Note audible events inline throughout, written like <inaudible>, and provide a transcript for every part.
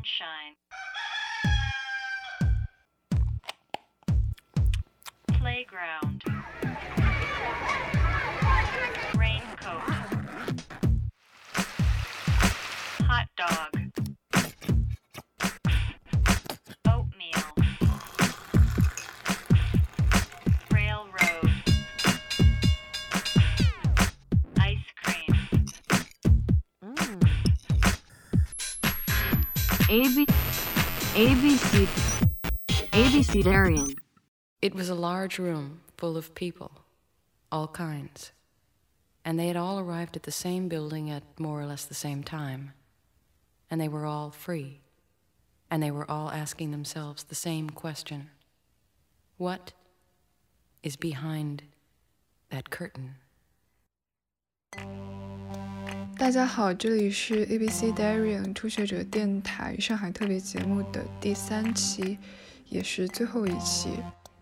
sunshine. Playground. Raincoat. Hot dog. AB ABC ABCdarian. It was a large room full of people, all kinds. And they had all arrived at the same building at more or less the same time. And they were all free. And they were all asking themselves the same question What is behind that curtain? 大家好，这里是 ABC Darian 初学者电台上海特别节目的第三期，也是最后一期。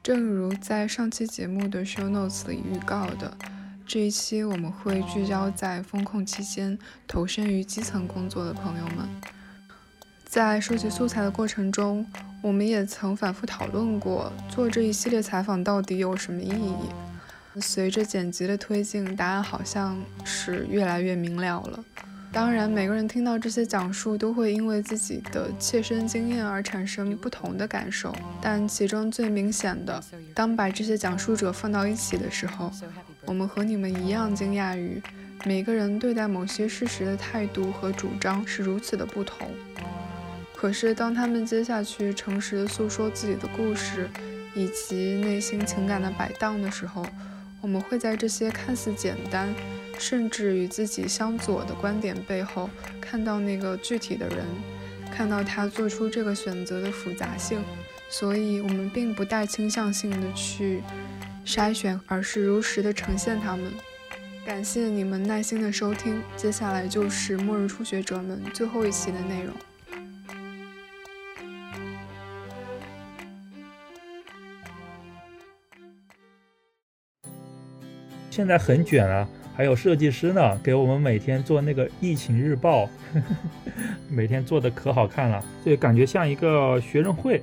正如在上期节目的 show notes 里预告的，这一期我们会聚焦在风控期间投身于基层工作的朋友们。在收集素材的过程中，我们也曾反复讨论过做这一系列采访到底有什么意义。随着剪辑的推进，答案好像是越来越明了了。当然，每个人听到这些讲述，都会因为自己的切身经验而产生不同的感受。但其中最明显的，当把这些讲述者放到一起的时候，我们和你们一样惊讶于每个人对待某些事实的态度和主张是如此的不同。可是，当他们接下去诚实的诉说自己的故事，以及内心情感的摆荡的时候，我们会在这些看似简单，甚至与自己相左的观点背后，看到那个具体的人，看到他做出这个选择的复杂性。所以，我们并不带倾向性的去筛选，而是如实的呈现他们。感谢你们耐心的收听，接下来就是末日初学者们最后一期的内容。现在很卷啊，还有设计师呢，给我们每天做那个疫情日报，呵 <laughs> 呵每天做的可好看了，就，感觉像一个学生会。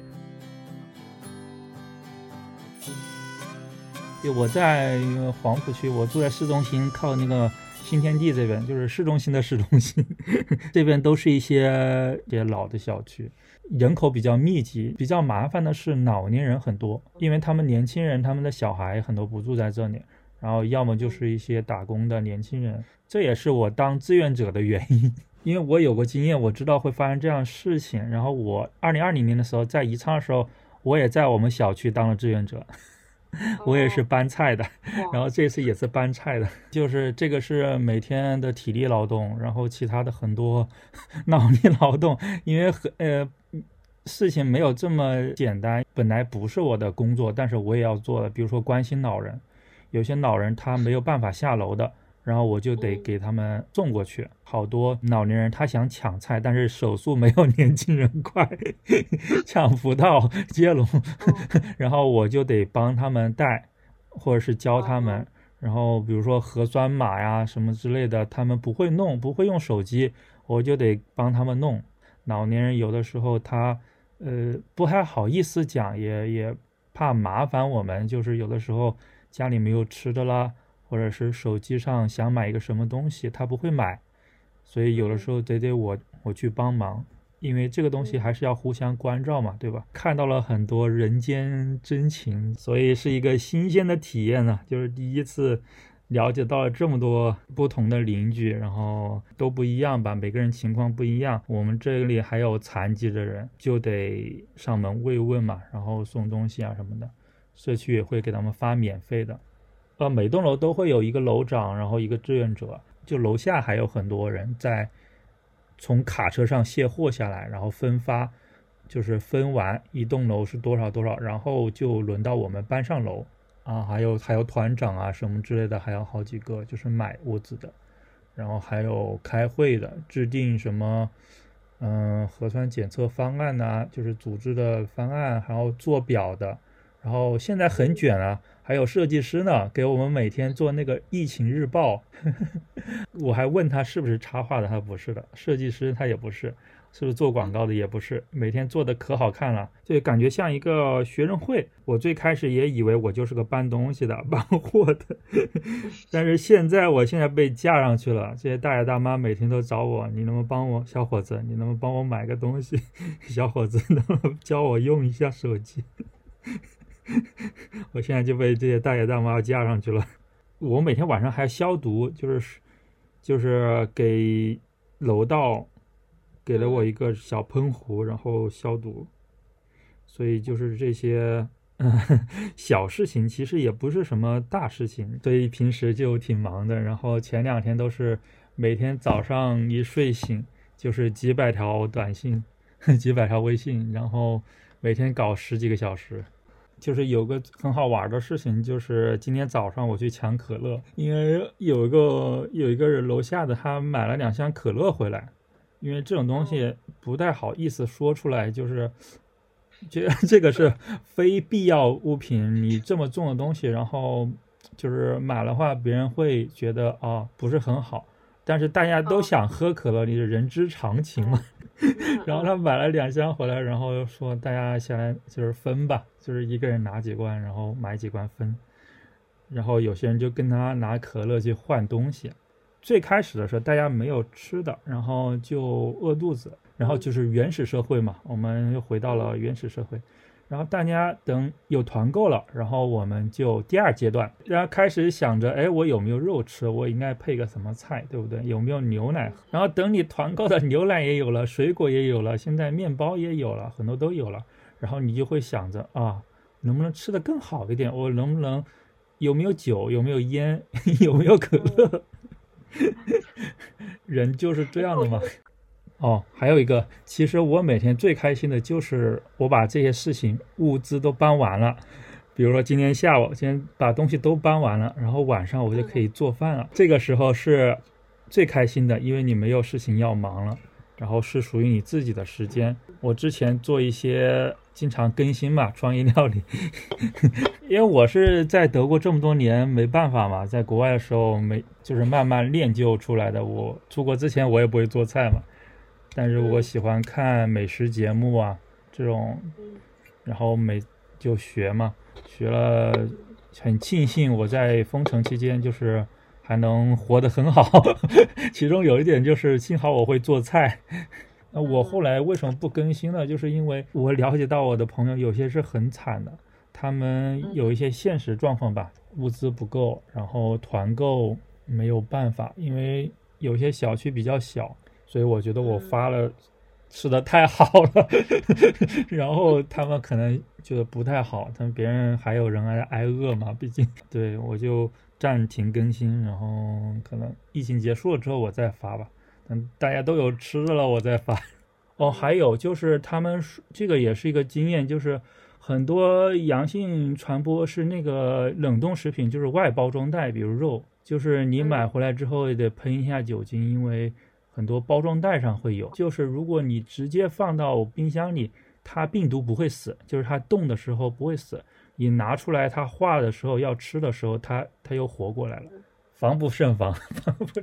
就我在黄浦区，我住在市中心，靠那个新天地这边，就是市中心的市中心，<laughs> 这边都是一些些老的小区，人口比较密集。比较麻烦的是老年人很多，因为他们年轻人他们的小孩很多不住在这里。然后要么就是一些打工的年轻人，这也是我当志愿者的原因，<laughs> 因为我有过经验，我知道会发生这样事情。然后我二零二零年的时候在宜昌的时候，我也在我们小区当了志愿者，我也是搬菜的，然后这次也是搬菜的，<laughs> 就是这个是每天的体力劳动，然后其他的很多 <laughs> 脑力劳动，因为很呃事情没有这么简单，本来不是我的工作，但是我也要做的，比如说关心老人。有些老人他没有办法下楼的，然后我就得给他们送过去。好多老年人他想抢菜，但是手速没有年轻人快，<laughs> 抢不到接龙，<laughs> 然后我就得帮他们带，或者是教他们。然后比如说核酸码呀什么之类的，他们不会弄，不会用手机，我就得帮他们弄。老年人有的时候他呃不太好意思讲，也也怕麻烦我们，就是有的时候。家里没有吃的啦，或者是手机上想买一个什么东西，他不会买，所以有的时候得得我我去帮忙，因为这个东西还是要互相关照嘛，对吧？看到了很多人间真情，所以是一个新鲜的体验呢，就是第一次了解到了这么多不同的邻居，然后都不一样吧，每个人情况不一样。我们这里还有残疾的人，就得上门慰问嘛，然后送东西啊什么的。社区也会给他们发免费的，呃，每栋楼都会有一个楼长，然后一个志愿者，就楼下还有很多人在从卡车上卸货下来，然后分发，就是分完一栋楼是多少多少，然后就轮到我们搬上楼。啊，还有还有团长啊什么之类的，还有好几个就是买物资的，然后还有开会的，制定什么嗯核酸检测方案呐，就是组织的方案，还有做表的。然后现在很卷啊，还有设计师呢，给我们每天做那个疫情日报。<laughs> 我还问他是不是插画的，他不是的，设计师他也不是，是不是做广告的？也不是，每天做的可好看了，就感觉像一个学生会。我最开始也以为我就是个搬东西的、<laughs> 搬货的，但是现在我现在被架上去了。这些大爷大妈每天都找我，你能不能帮我，小伙子？你能不能帮我买个东西？<laughs> 小伙子，能不能教我用一下手机？<laughs> 我现在就被这些大爷大妈架上去了。我每天晚上还消毒，就是就是给楼道。给了我一个小喷壶，然后消毒，所以就是这些 <laughs> 小事情，其实也不是什么大事情，所以平时就挺忙的。然后前两天都是每天早上一睡醒就是几百条短信，<laughs> 几百条微信，然后每天搞十几个小时。就是有个很好玩的事情，就是今天早上我去抢可乐，因为有一个有一个人楼下的他买了两箱可乐回来。因为这种东西不太好意思说出来，就是，这 <laughs> 这个是非必要物品。你这么重的东西，然后就是买的话，别人会觉得啊不是很好。但是大家都想喝可乐，你是人之常情嘛。<laughs> 然后他买了两箱回来，然后说大家先来就是分吧，就是一个人拿几罐，然后买几罐分。然后有些人就跟他拿可乐去换东西。最开始的时候，大家没有吃的，然后就饿肚子，然后就是原始社会嘛，我们又回到了原始社会。然后大家等有团购了，然后我们就第二阶段，然后开始想着，哎，我有没有肉吃？我应该配个什么菜，对不对？有没有牛奶？然后等你团购的牛奶也有了，水果也有了，现在面包也有了，很多都有了，然后你就会想着啊，能不能吃的更好一点？我能不能有没有酒？有没有烟？<laughs> 有没有可乐？<laughs> 人就是这样的嘛。哦，还有一个，其实我每天最开心的就是我把这些事情物资都搬完了。比如说今天下午，今天把东西都搬完了，然后晚上我就可以做饭了。这个时候是最开心的，因为你没有事情要忙了。然后是属于你自己的时间。我之前做一些经常更新嘛，创意料理，<laughs> 因为我是在德国这么多年没办法嘛，在国外的时候没就是慢慢练就出来的。我出国之前我也不会做菜嘛，但是我喜欢看美食节目啊这种，然后每就学嘛，学了很庆幸我在封城期间就是。还能活得很好，<laughs> 其中有一点就是幸好我会做菜。那我后来为什么不更新呢？就是因为我了解到我的朋友有些是很惨的，他们有一些现实状况吧，物资不够，然后团购没有办法，因为有些小区比较小，所以我觉得我发了吃的太好了，<laughs> 然后他们可能觉得不太好，他们别人还有人挨挨饿嘛，毕竟 <laughs> 对我就。暂停更新，然后可能疫情结束了之后我再发吧。等大家都有吃的了，我再发。哦，还有就是他们这个也是一个经验，就是很多阳性传播是那个冷冻食品，就是外包装袋，比如肉，就是你买回来之后也得喷一下酒精，因为很多包装袋上会有。就是如果你直接放到冰箱里，它病毒不会死，就是它冻的时候不会死。你拿出来，它化的时候要吃的时候，它它又活过来了，防不胜防，<laughs> 防不胜。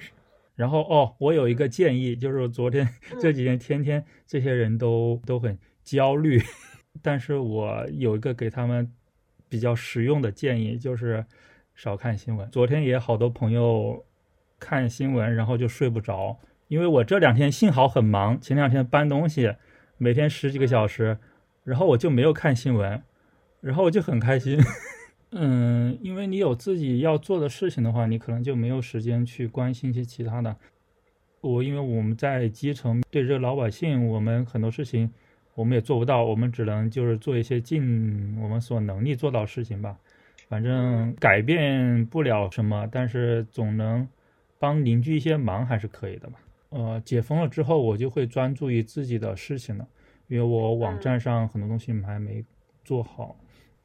然后哦，我有一个建议，就是昨天 <laughs> 这几天天天这些人都都很焦虑，<laughs> 但是我有一个给他们比较实用的建议，就是少看新闻。昨天也好多朋友看新闻，然后就睡不着，因为我这两天幸好很忙，前两天搬东西，每天十几个小时，然后我就没有看新闻。然后我就很开心，<laughs> 嗯，因为你有自己要做的事情的话，你可能就没有时间去关心一些其他的。我因为我们在基层对这老百姓，我们很多事情我们也做不到，我们只能就是做一些尽我们所能力做到事情吧。反正改变不了什么，但是总能帮邻居一些忙还是可以的嘛。呃，解封了之后，我就会专注于自己的事情了，因为我网站上很多东西还没做好。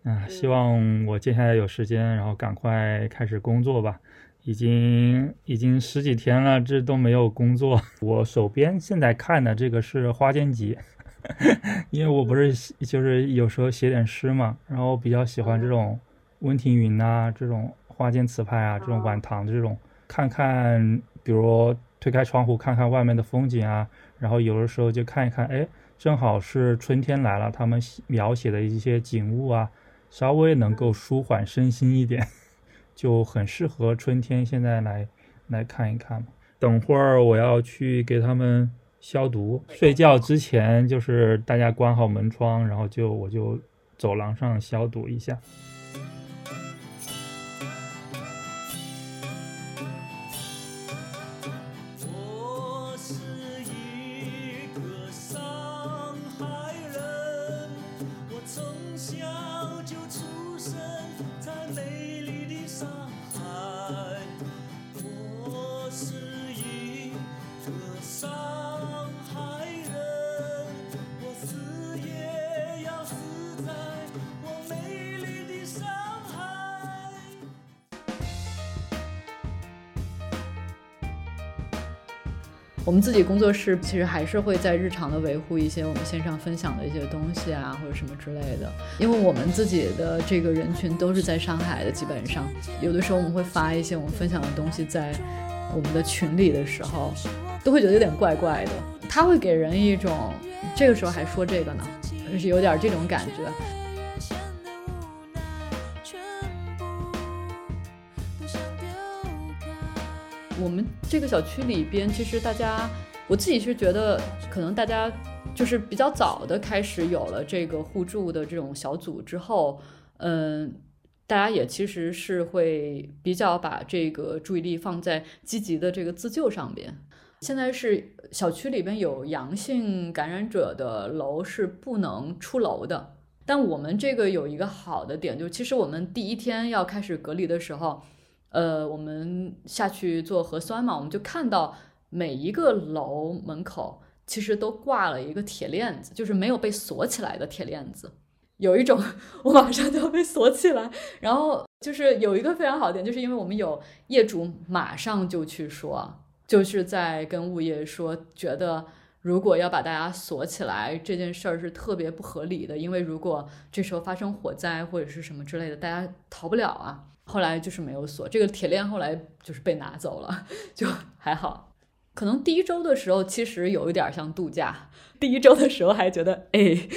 啊，希望我接下来有时间，然后赶快开始工作吧。已经已经十几天了，这都没有工作。我手边现在看的这个是花间集，<laughs> 因为我不是就是有时候写点诗嘛，然后比较喜欢这种温庭筠啊，这种花间词派啊，这种晚唐的这种，看看，比如推开窗户看看外面的风景啊，然后有的时候就看一看，哎，正好是春天来了，他们描写的一些景物啊，稍微能够舒缓身心一点，<laughs> 就很适合春天现在来来看一看嘛。等会儿我要去给他们消毒，睡觉之前就是大家关好门窗，然后就我就走廊上消毒一下。自己工作室其实还是会在日常的维护一些我们线上分享的一些东西啊，或者什么之类的。因为我们自己的这个人群都是在上海的，基本上有的时候我们会发一些我们分享的东西在我们的群里的时候，都会觉得有点怪怪的。他会给人一种这个时候还说这个呢，就是有点这种感觉。这个小区里边，其实大家，我自己是觉得，可能大家就是比较早的开始有了这个互助的这种小组之后，嗯，大家也其实是会比较把这个注意力放在积极的这个自救上边。现在是小区里边有阳性感染者的楼是不能出楼的，但我们这个有一个好的点，就其实我们第一天要开始隔离的时候，呃，我们下去做核酸嘛，我们就看到每一个楼门口其实都挂了一个铁链子，就是没有被锁起来的铁链子。有一种我马上就要被锁起来，然后就是有一个非常好的点，就是因为我们有业主马上就去说，就是在跟物业说，觉得如果要把大家锁起来这件事儿是特别不合理的，因为如果这时候发生火灾或者是什么之类的，大家逃不了啊。后来就是没有锁，这个铁链后来就是被拿走了，就还好。可能第一周的时候其实有一点像度假，第一周的时候还觉得，哎，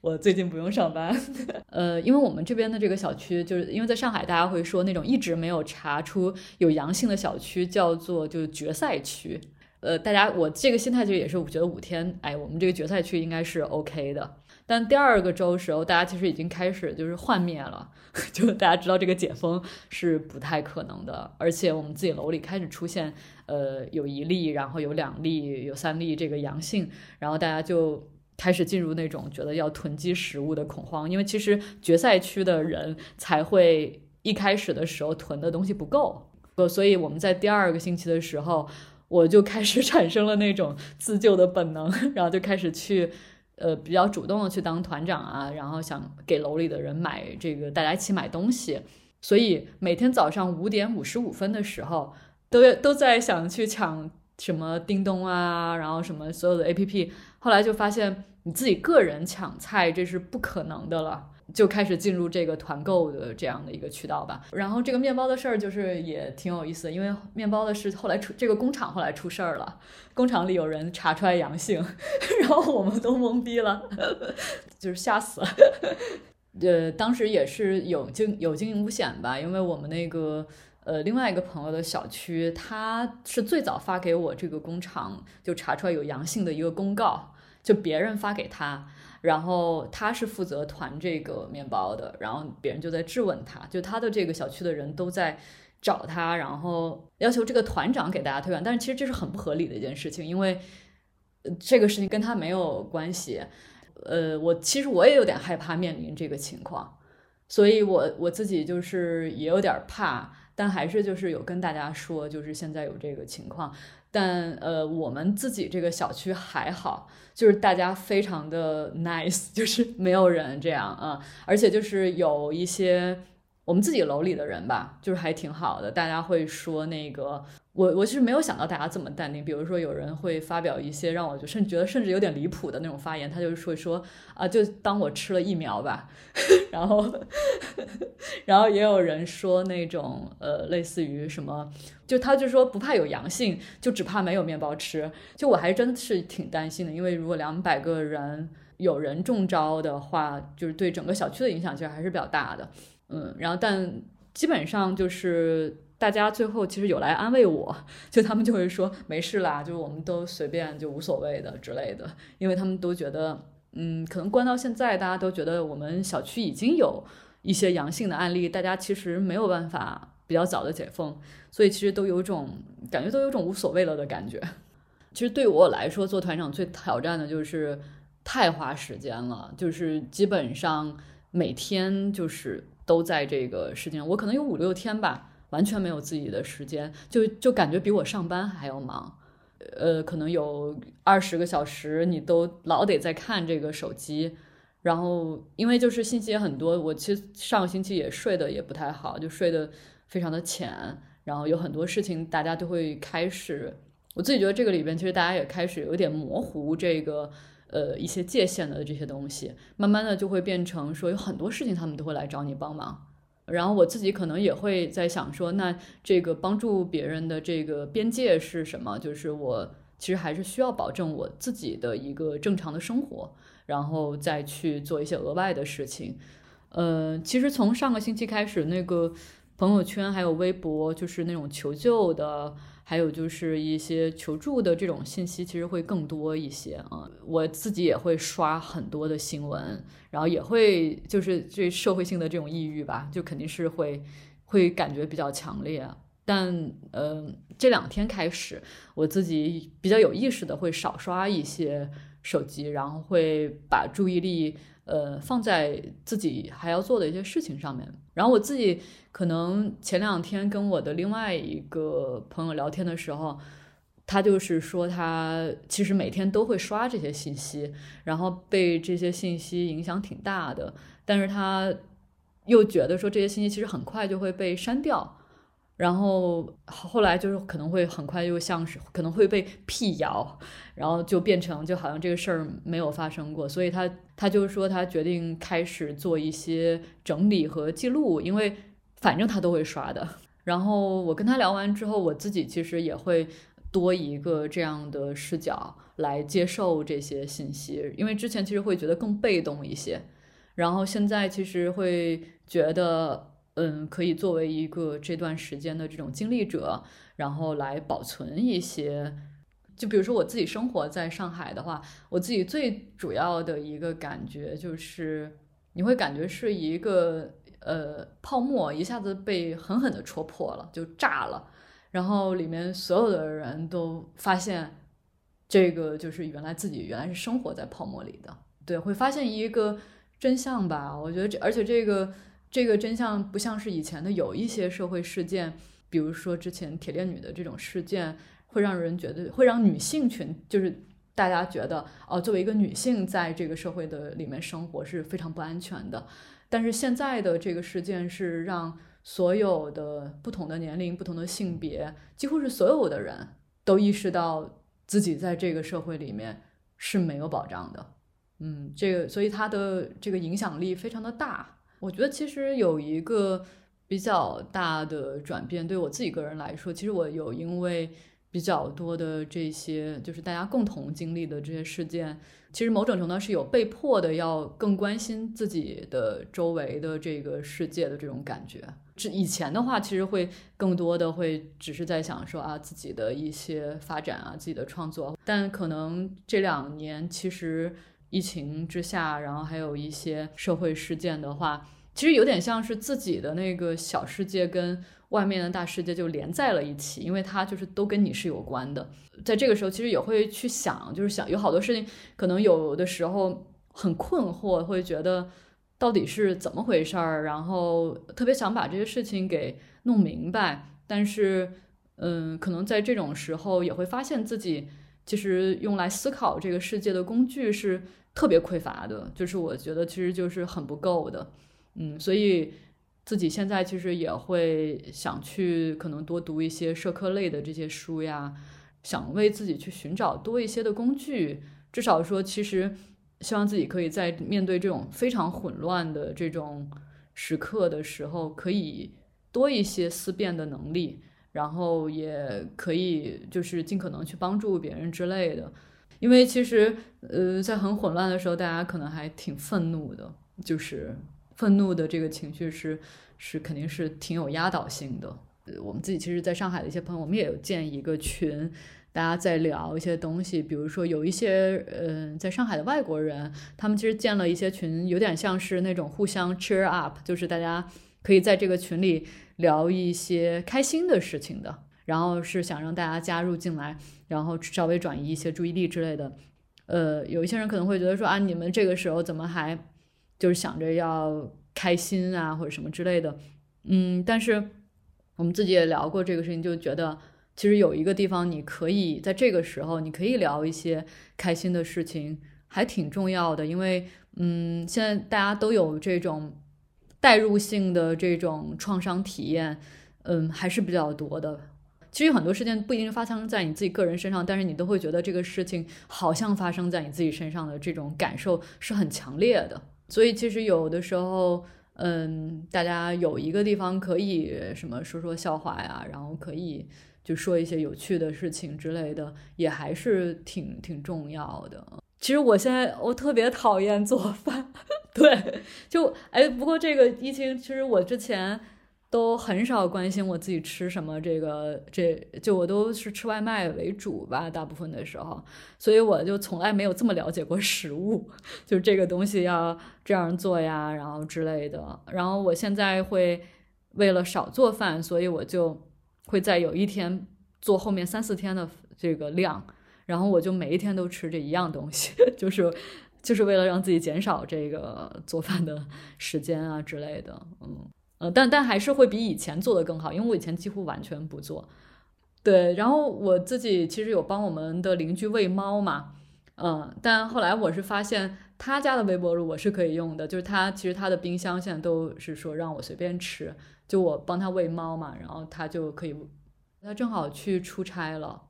我最近不用上班。<laughs> 呃，因为我们这边的这个小区，就是因为在上海，大家会说那种一直没有查出有阳性的小区叫做就是决赛区。呃，大家我这个心态就也是，我觉得五天，哎，我们这个决赛区应该是 OK 的。但第二个周时候，大家其实已经开始就是幻灭了，<laughs> 就大家知道这个解封是不太可能的，而且我们自己楼里开始出现，呃，有一例，然后有两例，有三例这个阳性，然后大家就开始进入那种觉得要囤积食物的恐慌，因为其实决赛区的人才会一开始的时候囤的东西不够，所以我们在第二个星期的时候，我就开始 <laughs> 产生了那种自救的本能，然后就开始去。呃，比较主动的去当团长啊，然后想给楼里的人买这个，大家一起买东西，所以每天早上五点五十五分的时候，都都在想去抢什么叮咚啊，然后什么所有的 APP，后来就发现你自己个人抢菜这是不可能的了。就开始进入这个团购的这样的一个渠道吧。然后这个面包的事儿就是也挺有意思，因为面包的事后来出这个工厂后来出事儿了，工厂里有人查出来阳性，<laughs> 然后我们都懵逼了，<laughs> 就是吓死了。呃，当时也是有经有经营无险吧，因为我们那个呃另外一个朋友的小区，他是最早发给我这个工厂就查出来有阳性的一个公告，就别人发给他。然后他是负责团这个面包的，然后别人就在质问他，就他的这个小区的人都在找他，然后要求这个团长给大家退款，但是其实这是很不合理的一件事情，因为这个事情跟他没有关系。呃，我其实我也有点害怕面临这个情况，所以我我自己就是也有点怕，但还是就是有跟大家说，就是现在有这个情况。但呃，我们自己这个小区还好，就是大家非常的 nice，就是没有人这样啊，而且就是有一些我们自己楼里的人吧，就是还挺好的，大家会说那个。我我其实没有想到大家这么淡定，比如说有人会发表一些让我就甚至觉得甚至有点离谱的那种发言，他就是说说啊，就当我吃了疫苗吧，<laughs> 然后 <laughs> 然后也有人说那种呃类似于什么，就他就说不怕有阳性，就只怕没有面包吃，就我还真是挺担心的，因为如果两百个人有人中招的话，就是对整个小区的影响其实还是比较大的，嗯，然后但基本上就是。大家最后其实有来安慰我，就他们就会说没事啦，就我们都随便就无所谓的之类的，因为他们都觉得，嗯，可能关到现在，大家都觉得我们小区已经有一些阳性的案例，大家其实没有办法比较早的解封，所以其实都有种感觉，都有种无所谓了的感觉。其实对我来说，做团长最挑战的就是太花时间了，就是基本上每天就是都在这个事情上，我可能有五六天吧。完全没有自己的时间，就就感觉比我上班还要忙，呃，可能有二十个小时，你都老得在看这个手机，然后因为就是信息也很多，我其实上个星期也睡得也不太好，就睡得非常的浅，然后有很多事情大家都会开始，我自己觉得这个里边其实大家也开始有点模糊这个呃一些界限的这些东西，慢慢的就会变成说有很多事情他们都会来找你帮忙。然后我自己可能也会在想说，那这个帮助别人的这个边界是什么？就是我其实还是需要保证我自己的一个正常的生活，然后再去做一些额外的事情。呃，其实从上个星期开始，那个朋友圈还有微博，就是那种求救的，还有就是一些求助的这种信息，其实会更多一些啊。我自己也会刷很多的新闻。然后也会就是这社会性的这种抑郁吧，就肯定是会会感觉比较强烈。但呃，这两天开始，我自己比较有意识的会少刷一些手机，然后会把注意力呃放在自己还要做的一些事情上面。然后我自己可能前两天跟我的另外一个朋友聊天的时候。他就是说，他其实每天都会刷这些信息，然后被这些信息影响挺大的。但是他又觉得说，这些信息其实很快就会被删掉，然后后来就是可能会很快又像是可能会被辟谣，然后就变成就好像这个事儿没有发生过。所以他他就说，他决定开始做一些整理和记录，因为反正他都会刷的。然后我跟他聊完之后，我自己其实也会。多一个这样的视角来接受这些信息，因为之前其实会觉得更被动一些，然后现在其实会觉得，嗯，可以作为一个这段时间的这种经历者，然后来保存一些。就比如说我自己生活在上海的话，我自己最主要的一个感觉就是，你会感觉是一个呃泡沫一下子被狠狠的戳破了，就炸了。然后里面所有的人都发现，这个就是原来自己原来是生活在泡沫里的，对，会发现一个真相吧。我觉得这，而且这个这个真相不像是以前的有一些社会事件，比如说之前铁链女的这种事件，会让人觉得会让女性群就是大家觉得哦，作为一个女性在这个社会的里面生活是非常不安全的。但是现在的这个事件是让。所有的不同的年龄、不同的性别，几乎是所有的人都意识到自己在这个社会里面是没有保障的。嗯，这个，所以它的这个影响力非常的大。我觉得其实有一个比较大的转变，对我自己个人来说，其实我有因为。比较多的这些，就是大家共同经历的这些事件，其实某种程度是有被迫的要更关心自己的周围的这个世界的这种感觉。这以前的话，其实会更多的会只是在想说啊自己的一些发展啊，自己的创作。但可能这两年，其实疫情之下，然后还有一些社会事件的话，其实有点像是自己的那个小世界跟。外面的大世界就连在了一起，因为它就是都跟你是有关的。在这个时候，其实也会去想，就是想有好多事情，可能有的时候很困惑，会觉得到底是怎么回事儿，然后特别想把这些事情给弄明白。但是，嗯，可能在这种时候也会发现自己其实用来思考这个世界的工具是特别匮乏的，就是我觉得其实就是很不够的。嗯，所以。自己现在其实也会想去可能多读一些社科类的这些书呀，想为自己去寻找多一些的工具，至少说其实希望自己可以在面对这种非常混乱的这种时刻的时候，可以多一些思辨的能力，然后也可以就是尽可能去帮助别人之类的。因为其实呃，在很混乱的时候，大家可能还挺愤怒的，就是愤怒的这个情绪是是肯定是挺有压倒性的。我们自己其实在上海的一些朋友，我们也有建一个群，大家在聊一些东西，比如说有一些呃，在上海的外国人，他们其实建了一些群，有点像是那种互相 cheer up，就是大家可以在这个群里聊一些开心的事情的，然后是想让大家加入进来，然后稍微转移一些注意力之类的。呃，有一些人可能会觉得说啊，你们这个时候怎么还就是想着要开心啊，或者什么之类的，嗯，但是我们自己也聊过这个事情，就觉得其实有一个地方你可以在这个时候，你可以聊一些开心的事情，还挺重要的，因为嗯，现在大家都有这种代入性的这种创伤体验，嗯，还是比较多的。其实有很多事情不一定发生在你自己个人身上，但是你都会觉得这个事情好像发生在你自己身上的这种感受是很强烈的。所以其实有的时候，嗯，大家有一个地方可以什么说说笑话呀，然后可以就说一些有趣的事情之类的，也还是挺挺重要的。其实我现在我特别讨厌做饭，对，就哎，不过这个疫情，其实我之前。都很少关心我自己吃什么，这个这就我都是吃外卖为主吧，大部分的时候，所以我就从来没有这么了解过食物，<laughs> 就这个东西要这样做呀，然后之类的。然后我现在会为了少做饭，所以我就会在有一天做后面三四天的这个量，然后我就每一天都吃这一样东西，<laughs> 就是就是为了让自己减少这个做饭的时间啊之类的，嗯。呃，但但还是会比以前做的更好，因为我以前几乎完全不做。对，然后我自己其实有帮我们的邻居喂猫嘛，嗯，但后来我是发现他家的微波炉我是可以用的，就是他其实他的冰箱现在都是说让我随便吃，就我帮他喂猫嘛，然后他就可以，他正好去出差了，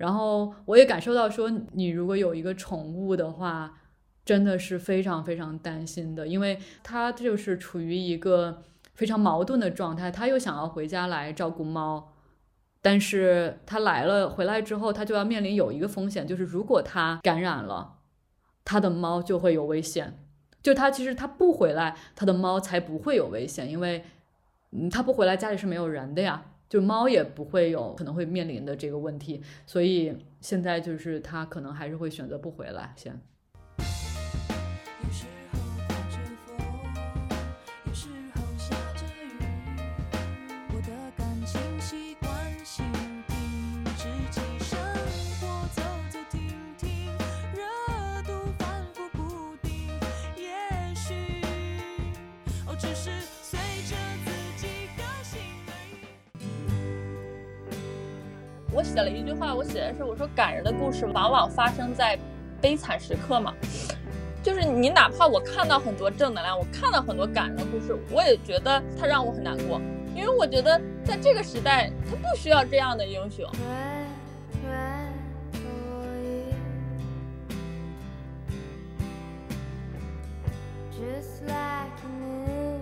然后我也感受到说，你如果有一个宠物的话，真的是非常非常担心的，因为它就是处于一个。非常矛盾的状态，它又想要回家来照顾猫，但是他来了回来之后，他就要面临有一个风险，就是如果他感染了，他的猫就会有危险。就他其实他不回来，他的猫才不会有危险，因为嗯他不回来家里是没有人的呀，就猫也不会有可能会面临的这个问题，所以现在就是他可能还是会选择不回来先。写了一句话，我写的是我说感人的故事往往发生在悲惨时刻嘛，就是你哪怕我看到很多正能量，我看到很多感人的故事，我也觉得它让我很难过，因为我觉得在这个时代，他不需要这样的英雄。Just like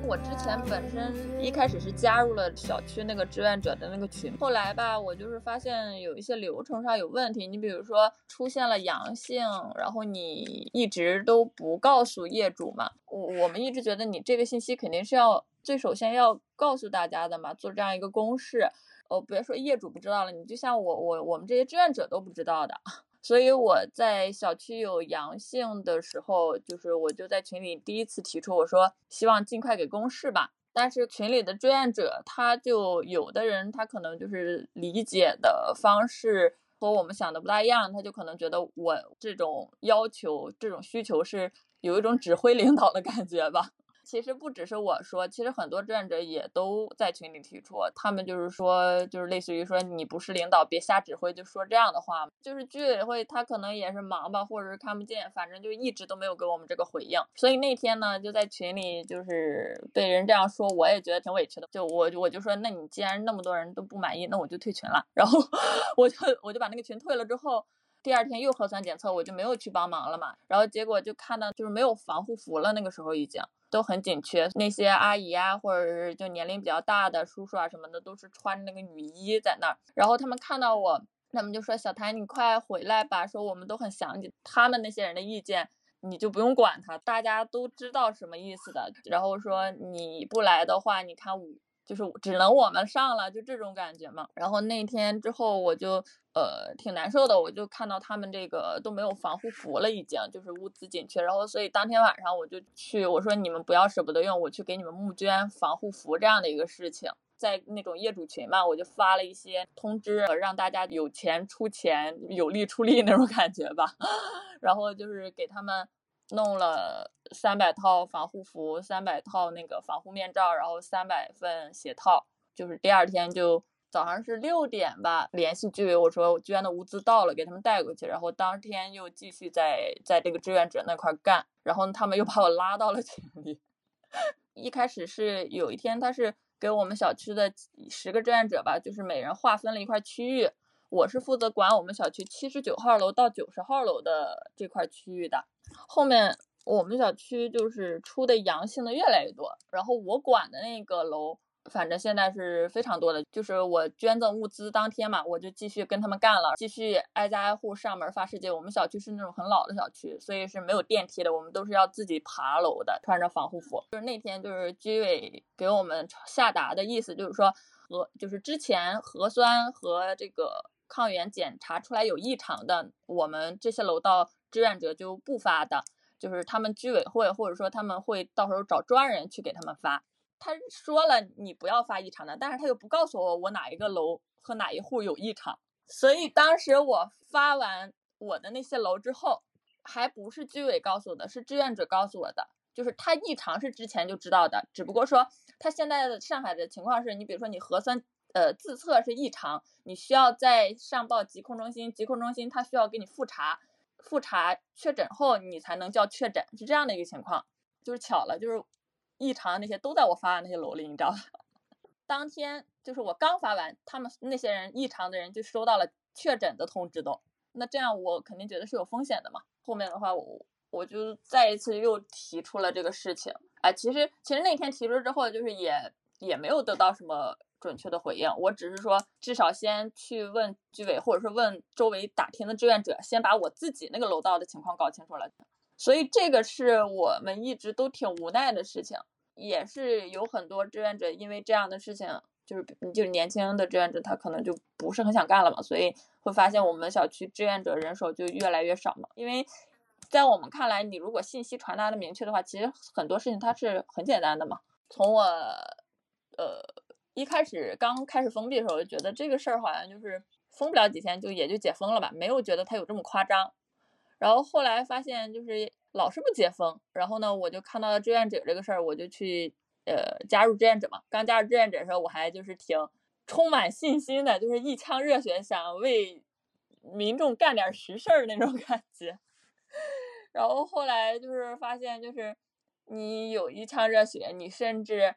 我之前本身一开始是加入了小区那个志愿者的那个群，后来吧，我就是发现有一些流程上有问题。你比如说出现了阳性，然后你一直都不告诉业主嘛，我我们一直觉得你这个信息肯定是要最首先要告诉大家的嘛，做这样一个公示。哦，别说业主不知道了，你就像我我我们这些志愿者都不知道的。所以我在小区有阳性的时候，就是我就在群里第一次提出，我说希望尽快给公示吧。但是群里的志愿者，他就有的人他可能就是理解的方式和我们想的不大一样，他就可能觉得我这种要求、这种需求是有一种指挥领导的感觉吧。其实不只是我说，其实很多志愿者也都在群里提出，他们就是说，就是类似于说你不是领导，别瞎指挥，就说这样的话。就是居委会他可能也是忙吧，或者是看不见，反正就一直都没有给我们这个回应。所以那天呢，就在群里就是被人这样说，我也觉得挺委屈的。就我我就说，那你既然那么多人都不满意，那我就退群了。然后 <laughs> 我就我就把那个群退了之后。第二天又核酸检测，我就没有去帮忙了嘛。然后结果就看到就是没有防护服了，那个时候已经都很紧缺。那些阿姨啊，或者是就年龄比较大的叔叔啊什么的，都是穿那个雨衣在那儿。然后他们看到我，他们就说：“小谭，你快回来吧，说我们都很想你。”他们那些人的意见你就不用管他，大家都知道什么意思的。然后说你不来的话，你看。就是只能我们上了，就这种感觉嘛。然后那天之后，我就呃挺难受的，我就看到他们这个都没有防护服了，已经就是物资紧缺。然后所以当天晚上我就去，我说你们不要舍不得用，我去给你们募捐防护服这样的一个事情，在那种业主群嘛，我就发了一些通知，让大家有钱出钱，有力出力那种感觉吧。<laughs> 然后就是给他们。弄了三百套防护服，三百套那个防护面罩，然后三百份鞋套。就是第二天就早上是六点吧，联系居委我说我捐的物资到了，给他们带过去。然后当天又继续在在这个志愿者那块干，然后他们又把我拉到了群里。<laughs> 一开始是有一天，他是给我们小区的十个志愿者吧，就是每人划分了一块区域。我是负责管我们小区七十九号楼到九十号楼的这块区域的。后面我们小区就是出的阳性的越来越多，然后我管的那个楼，反正现在是非常多的。就是我捐赠物资当天嘛，我就继续跟他们干了，继续挨家挨户上门发世界。我们小区是那种很老的小区，所以是没有电梯的，我们都是要自己爬楼的，穿着防护服。就是那天就是居委给我们下达的意思，就是说核就是之前核酸和这个抗原检查出来有异常的，我们这些楼道。志愿者就不发的，就是他们居委会或者说他们会到时候找专人去给他们发。他说了你不要发异常的，但是他又不告诉我我哪一个楼和哪一户有异常。所以当时我发完我的那些楼之后，还不是居委告诉我的，是志愿者告诉我的。就是他异常是之前就知道的，只不过说他现在的上海的情况是你比如说你核酸呃自测是异常，你需要再上报疾控中心，疾控中心他需要给你复查。复查确诊后，你才能叫确诊，是这样的一个情况。就是巧了，就是异常那些都在我发的那些楼里，你知道吧？<laughs> 当天就是我刚发完，他们那些人异常的人就收到了确诊的通知都。那这样我肯定觉得是有风险的嘛。后面的话，我我就再一次又提出了这个事情。哎，其实其实那天提出之后，就是也也没有得到什么。准确的回应，我只是说，至少先去问居委，或者是问周围打听的志愿者，先把我自己那个楼道的情况搞清楚了。所以这个是我们一直都挺无奈的事情，也是有很多志愿者因为这样的事情，就是就是年轻的志愿者他可能就不是很想干了嘛，所以会发现我们小区志愿者人手就越来越少嘛。因为在我们看来，你如果信息传达的明确的话，其实很多事情它是很简单的嘛。从我，呃。一开始刚开始封闭的时候，就觉得这个事儿好像就是封不了几天就也就解封了吧，没有觉得它有这么夸张。然后后来发现就是老是不解封，然后呢，我就看到志愿者这个事儿，我就去呃加入志愿者嘛。刚加入志愿者的时候，我还就是挺充满信心的，就是一腔热血想为民众干点实事儿那种感觉。<laughs> 然后后来就是发现，就是你有一腔热血，你甚至。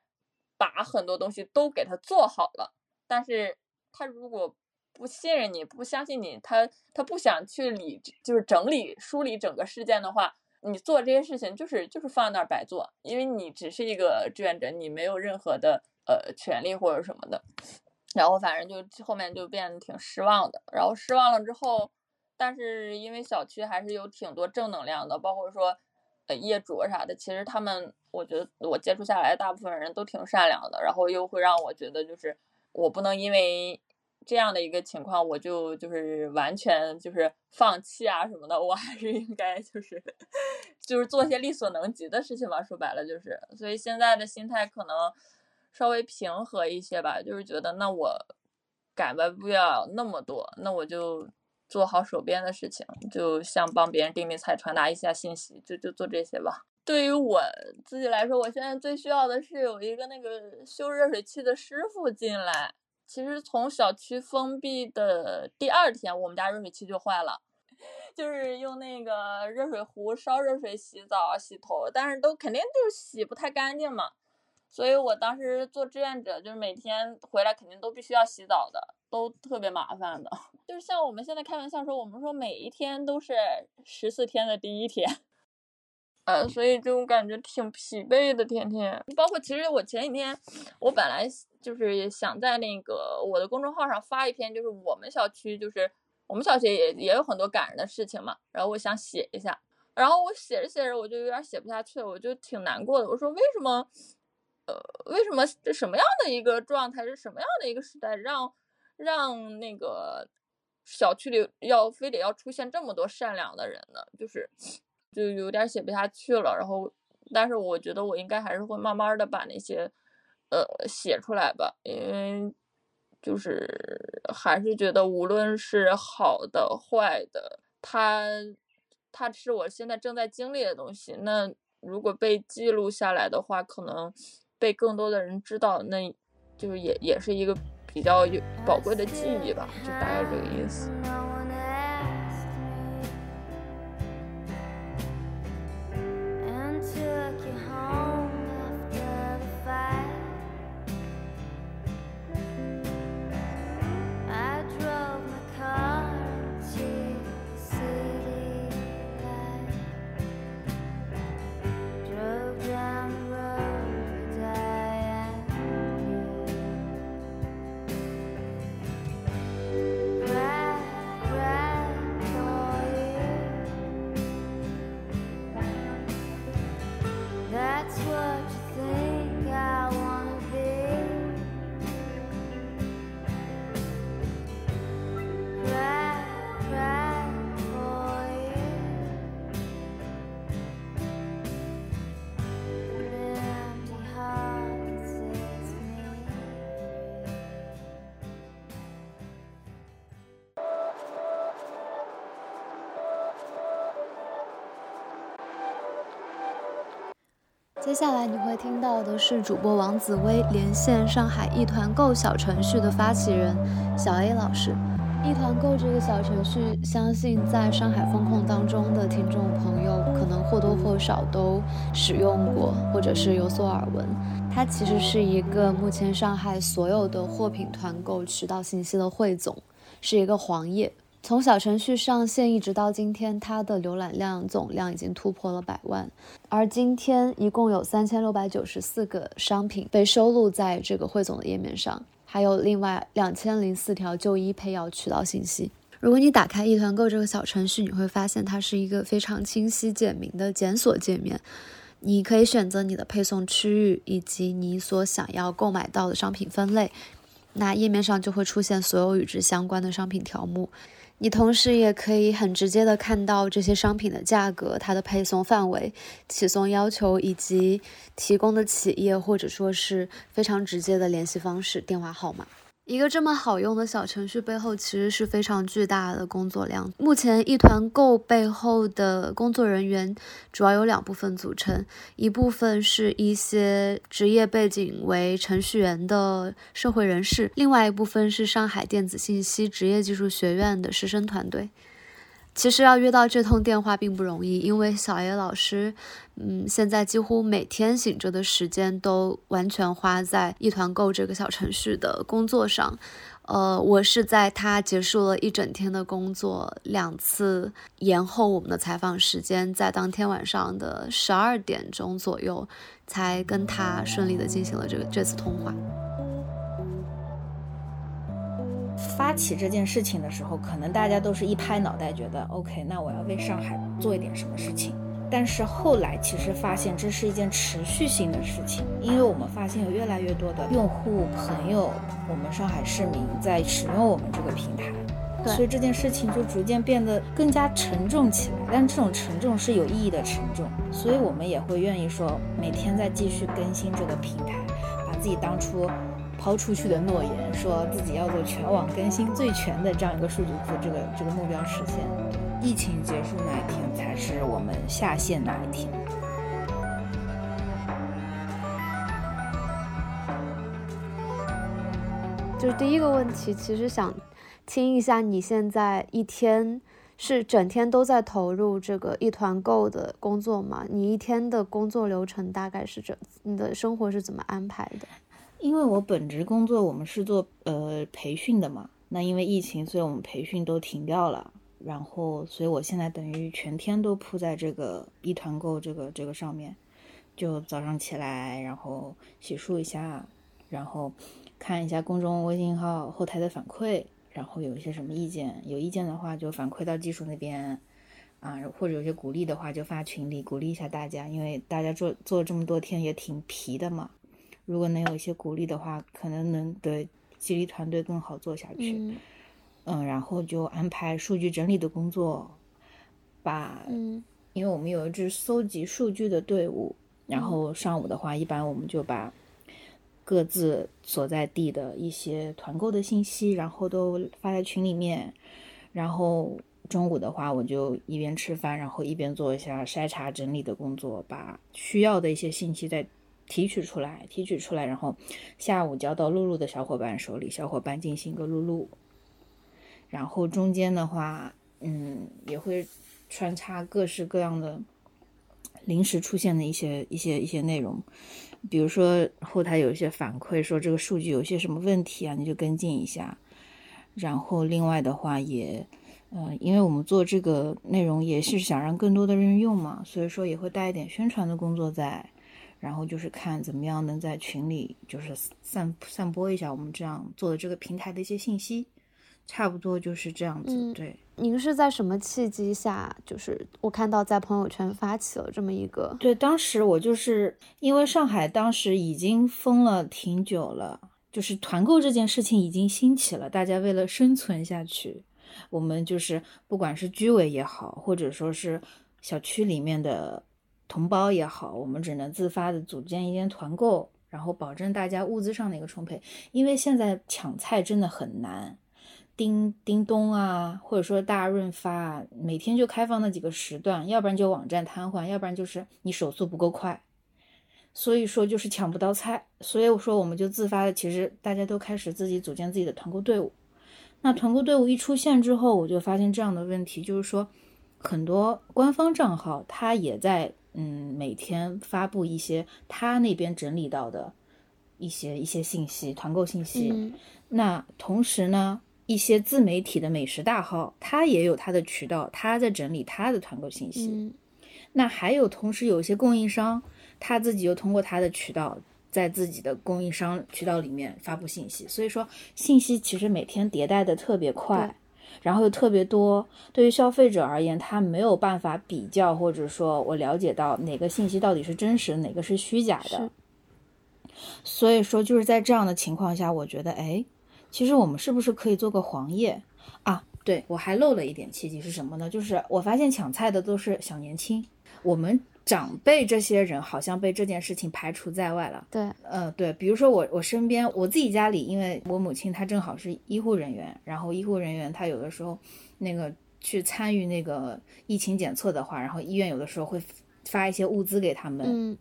把很多东西都给他做好了，但是他如果不信任你，不相信你，他他不想去理，就是整理梳理整个事件的话，你做这些事情就是就是放那儿白做，因为你只是一个志愿者，你没有任何的呃权利或者什么的。然后反正就后面就变得挺失望的。然后失望了之后，但是因为小区还是有挺多正能量的，包括说呃。业主啥的，其实他们，我觉得我接触下来，大部分人都挺善良的，然后又会让我觉得，就是我不能因为这样的一个情况，我就就是完全就是放弃啊什么的，我还是应该就是就是做些力所能及的事情吧。说白了就是，所以现在的心态可能稍微平和一些吧，就是觉得那我改变不了那么多，那我就。做好手边的事情，就像帮别人订订菜、传达一下信息，就就做这些吧。对于我自己来说，我现在最需要的是有一个那个修热水器的师傅进来。其实从小区封闭的第二天，我们家热水器就坏了，<laughs> 就是用那个热水壶烧热水洗澡、洗头，但是都肯定就是洗不太干净嘛。所以我当时做志愿者，就是每天回来肯定都必须要洗澡的，都特别麻烦的。<laughs> 就是像我们现在开玩笑说，我们说每一天都是十四天的第一天。呃，所以就感觉挺疲惫的，天天。包括其实我前几天，我本来就是想在那个我的公众号上发一篇，就是我们小区，就是我们小区也也有很多感人的事情嘛。然后我想写一下，然后我写着写着我就有点写不下去了，我就挺难过的。我说为什么，呃，为什么这什么样的一个状态，是什么样的一个时代，让让那个小区里要非得要出现这么多善良的人呢？就是。就有点写不下去了，然后，但是我觉得我应该还是会慢慢的把那些，呃，写出来吧，因为，就是还是觉得无论是好的坏的，它，它是我现在正在经历的东西。那如果被记录下来的话，可能被更多的人知道，那，就是也也是一个比较有宝贵的记忆吧，就大概这个意思。接下来你会听到的是主播王紫薇连线上海一团购小程序的发起人小 A 老师。一团购这个小程序，相信在上海风控当中的听众朋友可能或多或少都使用过，或者是有所耳闻。它其实是一个目前上海所有的货品团购渠道信息的汇总，是一个黄页。从小程序上线一直到今天，它的浏览量总量已经突破了百万。而今天一共有三千六百九十四个商品被收录在这个汇总的页面上，还有另外两千零四条就医配药渠道信息。如果你打开一团购这个小程序，你会发现它是一个非常清晰简明的检索界面。你可以选择你的配送区域以及你所想要购买到的商品分类，那页面上就会出现所有与之相关的商品条目。你同时也可以很直接的看到这些商品的价格、它的配送范围、起送要求以及提供的企业或者说是非常直接的联系方式、电话号码。一个这么好用的小程序背后，其实是非常巨大的工作量。目前，一团购背后的工作人员主要有两部分组成，一部分是一些职业背景为程序员的社会人士，另外一部分是上海电子信息职业技术学院的师生团队。其实要约到这通电话并不容易，因为小 A 老师，嗯，现在几乎每天醒着的时间都完全花在一团购这个小程序的工作上。呃，我是在他结束了一整天的工作，两次延后我们的采访时间，在当天晚上的十二点钟左右，才跟他顺利的进行了这个这次通话。发起这件事情的时候，可能大家都是一拍脑袋，觉得 OK，那我要为上海做一点什么事情。但是后来其实发现这是一件持续性的事情，因为我们发现有越来越多的用户朋友，我们上海市民在使用我们这个平台，所以这件事情就逐渐变得更加沉重起来。但这种沉重是有意义的沉重，所以我们也会愿意说每天在继续更新这个平台，把自己当初。抛出去的诺言，说自己要做全网更新最全的这样一个数据库，这个这个目标实现。疫情结束那一天才是我们下线那一天。就是第一个问题，其实想听一下你现在一天是整天都在投入这个一团购的工作吗？你一天的工作流程大概是怎，你的生活是怎么安排的？因为我本职工作我们是做呃培训的嘛，那因为疫情，所以我们培训都停掉了。然后，所以我现在等于全天都扑在这个一团购这个这个上面，就早上起来，然后洗漱一下，然后看一下公众微信号后台的反馈，然后有一些什么意见，有意见的话就反馈到技术那边，啊，或者有些鼓励的话就发群里鼓励一下大家，因为大家做做这么多天也挺疲的嘛，如果能有一些鼓励的话，可能能对激励团队更好做下去。嗯。嗯，然后就安排数据整理的工作，把，嗯。因为我们有一支搜集数据的队伍，然后上午的话，一般我们就把各自所在地的一些团购的信息，然后都发在群里面，然后中午的话，我就一边吃饭，然后一边做一下筛查整理的工作，把需要的一些信息再提取出来，提取出来，然后下午交到录入的小伙伴手里，小伙伴进行一个录入。然后中间的话，嗯，也会穿插各式各样的临时出现的一些一些一些内容，比如说后台有一些反馈说这个数据有些什么问题啊，你就跟进一下。然后另外的话也，呃，因为我们做这个内容也是想让更多的人用嘛，所以说也会带一点宣传的工作在。然后就是看怎么样能在群里就是散散播一下我们这样做的这个平台的一些信息。差不多就是这样子，嗯对。您是在什么契机下，就是我看到在朋友圈发起了这么一个？对，当时我就是因为上海当时已经封了挺久了，就是团购这件事情已经兴起了，大家为了生存下去，我们就是不管是居委也好，或者说是小区里面的同胞也好，我们只能自发的组建一间团购，然后保证大家物资上的一个充沛，因为现在抢菜真的很难。叮叮咚啊，或者说大润发啊，每天就开放那几个时段，要不然就网站瘫痪，要不然就是你手速不够快，所以说就是抢不到菜。所以我说我们就自发的，其实大家都开始自己组建自己的团购队伍。那团购队伍一出现之后，我就发现这样的问题，就是说很多官方账号他也在嗯每天发布一些他那边整理到的一些一些信息，团购信息。嗯那同时呢，一些自媒体的美食大号，他也有他的渠道，他在整理他的团购信息。嗯那还有，同时有一些供应商，他自己又通过他的渠道，在自己的供应商渠道里面发布信息。所以说，信息其实每天迭代的特别快，然后又特别多。对于消费者而言，他没有办法比较，或者说我了解到哪个信息到底是真实，哪个是虚假的。所以说，就是在这样的情况下，我觉得，哎，其实我们是不是可以做个黄页啊？对我还漏了一点契机是什么呢？就是我发现抢菜的都是小年轻，我们长辈这些人好像被这件事情排除在外了。对，呃，对，比如说我我身边我自己家里，因为我母亲她正好是医护人员，然后医护人员她有的时候那个去参与那个疫情检测的话，然后医院有的时候会发一些物资给他们。嗯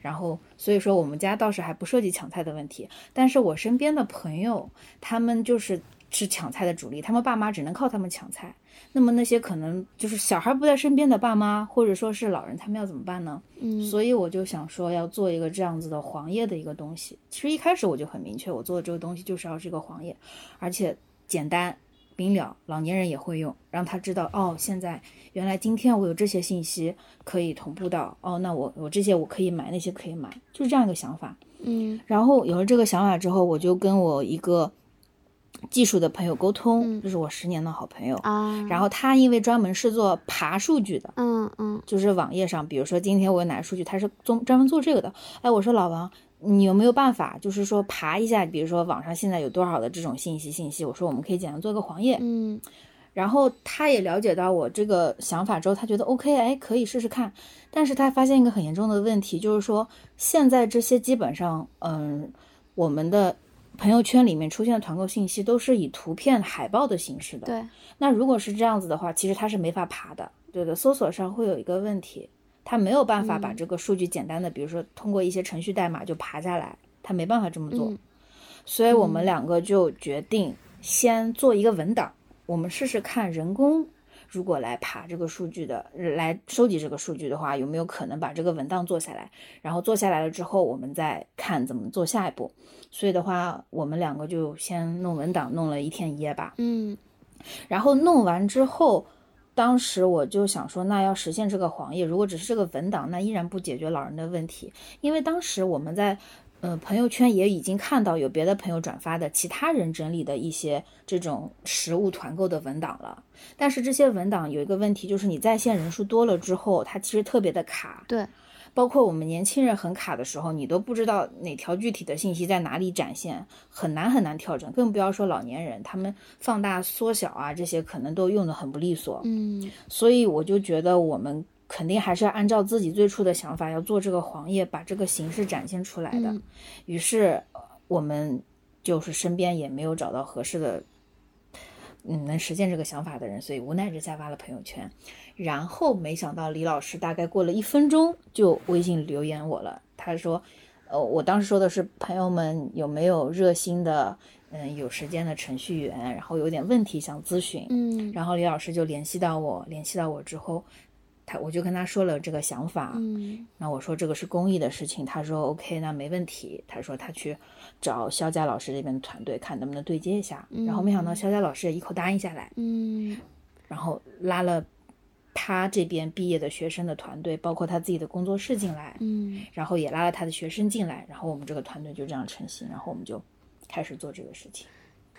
然后，所以说我们家倒是还不涉及抢菜的问题，但是我身边的朋友，他们就是是抢菜的主力，他们爸妈只能靠他们抢菜。那么那些可能就是小孩不在身边的爸妈，或者说是老人，他们要怎么办呢？嗯，所以我就想说要做一个这样子的黄页的一个东西。其实一开始我就很明确，我做的这个东西就是要是一个黄页，而且简单明了，老年人也会用，让他知道哦，现在原来今天我有这些信息可以同步到哦，那我我这些我可以买，那些可以买，就是这样一个想法。嗯然后有了这个想法之后，我就跟我一个技术的朋友沟通，嗯这是我十年的好朋友。啊，然后他因为专门是做爬数据的，嗯嗯就是网页上，比如说今天我有哪个数据，他是专专门做这个的。哎，我说老王，你有没有办法，就是说爬一下，比如说网上现在有多少的这种信息信息？我说我们可以简单做个黄页。嗯然后他也了解到我这个想法之后，他觉得 OK，哎，可以试试看。但是他发现一个很严重的问题，就是说现在这些基本上，嗯，我们的朋友圈里面出现的团购信息都是以图片、海报的形式的。对，那如果是这样子的话，其实它是没法爬的，对的，搜索上会有一个问题，它没有办法把嗯这个数据简单的，比如说通过一些程序代码就爬下来，它没办法这么做。嗯所以我们两个就决定先做一个文档，我们试试看人工。如果来爬这个数据的，来收集这个数据的话，有没有可能把这个文档做下来？然后做下来了之后，我们再看怎么做下一步。所以的话，我们两个就先弄文档，弄了一天一夜吧。嗯然后弄完之后，当时我就想说，那要实现这个黄页，如果只是这个文档，那依然不解决老人的问题，因为当时我们在。呃，朋友圈也已经看到有别的朋友转发的其他人整理的一些这种实物团购的文档了，但是这些文档有一个问题，就是你在线人数多了之后，它其实特别的卡。对，包括我们年轻人很卡的时候，你都不知道哪条具体的信息在哪里展现，很难很难调整，更不要说老年人，他们放大、缩小啊这些可能都用的很不利索。嗯所以我就觉得我们肯定还是要按照自己最初的想法，要做这个黄页，把这个形式展现出来的。嗯于是呃我们就是身边也没有找到合适的，嗯，能实现这个想法的人，所以无奈之下发了朋友圈。然后没想到李老师大概过了一分钟就微信留言我了，他说，呃，我当时说的是朋友们有没有热心的，嗯，有时间的程序员，然后有点问题想咨询，嗯然后李老师就联系到我，联系到我之后，他我就跟他说了这个想法，嗯那我说这个是公益的事情，他说 OK，那没问题。他说他去找肖佳老师这边的团队，看能不能对接一下。然后没想到肖佳老师也一口答应下来，嗯然后拉了他这边毕业的学生的团队，包括他自己的工作室进来，嗯然后也拉了他的学生进来，然后我们这个团队就这样成型，然后我们就开始做这个事情。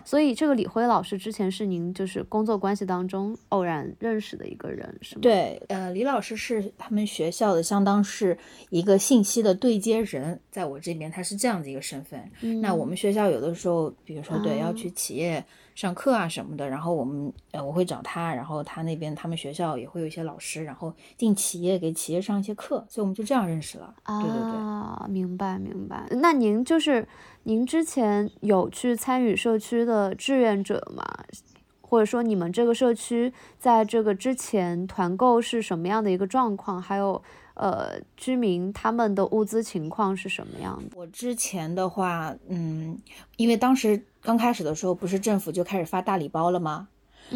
所以这个李辉老师之前是您就是工作关系当中偶然认识的一个人，是吗？，对，呃，李老师是他们学校的，相当是一个信息的对接人，在我这边他是这样的一个身份。那我们学校有的时候，比如说对要去企业上课啊什么的，然后我们呃我会找他，然后他那边他们学校也会有一些老师，然后进企业给企业上一些课，所以我们就这样认识了。对对对。啊，明白明白。那您就是您之前有去参与社区的志愿者吗？或者说你们这个社区在这个之前团购是什么样的一个状况？还有呃，居民他们的物资情况是什么样的？我之前的话，嗯，因为当时刚开始的时候，不是政府就开始发大礼包了吗？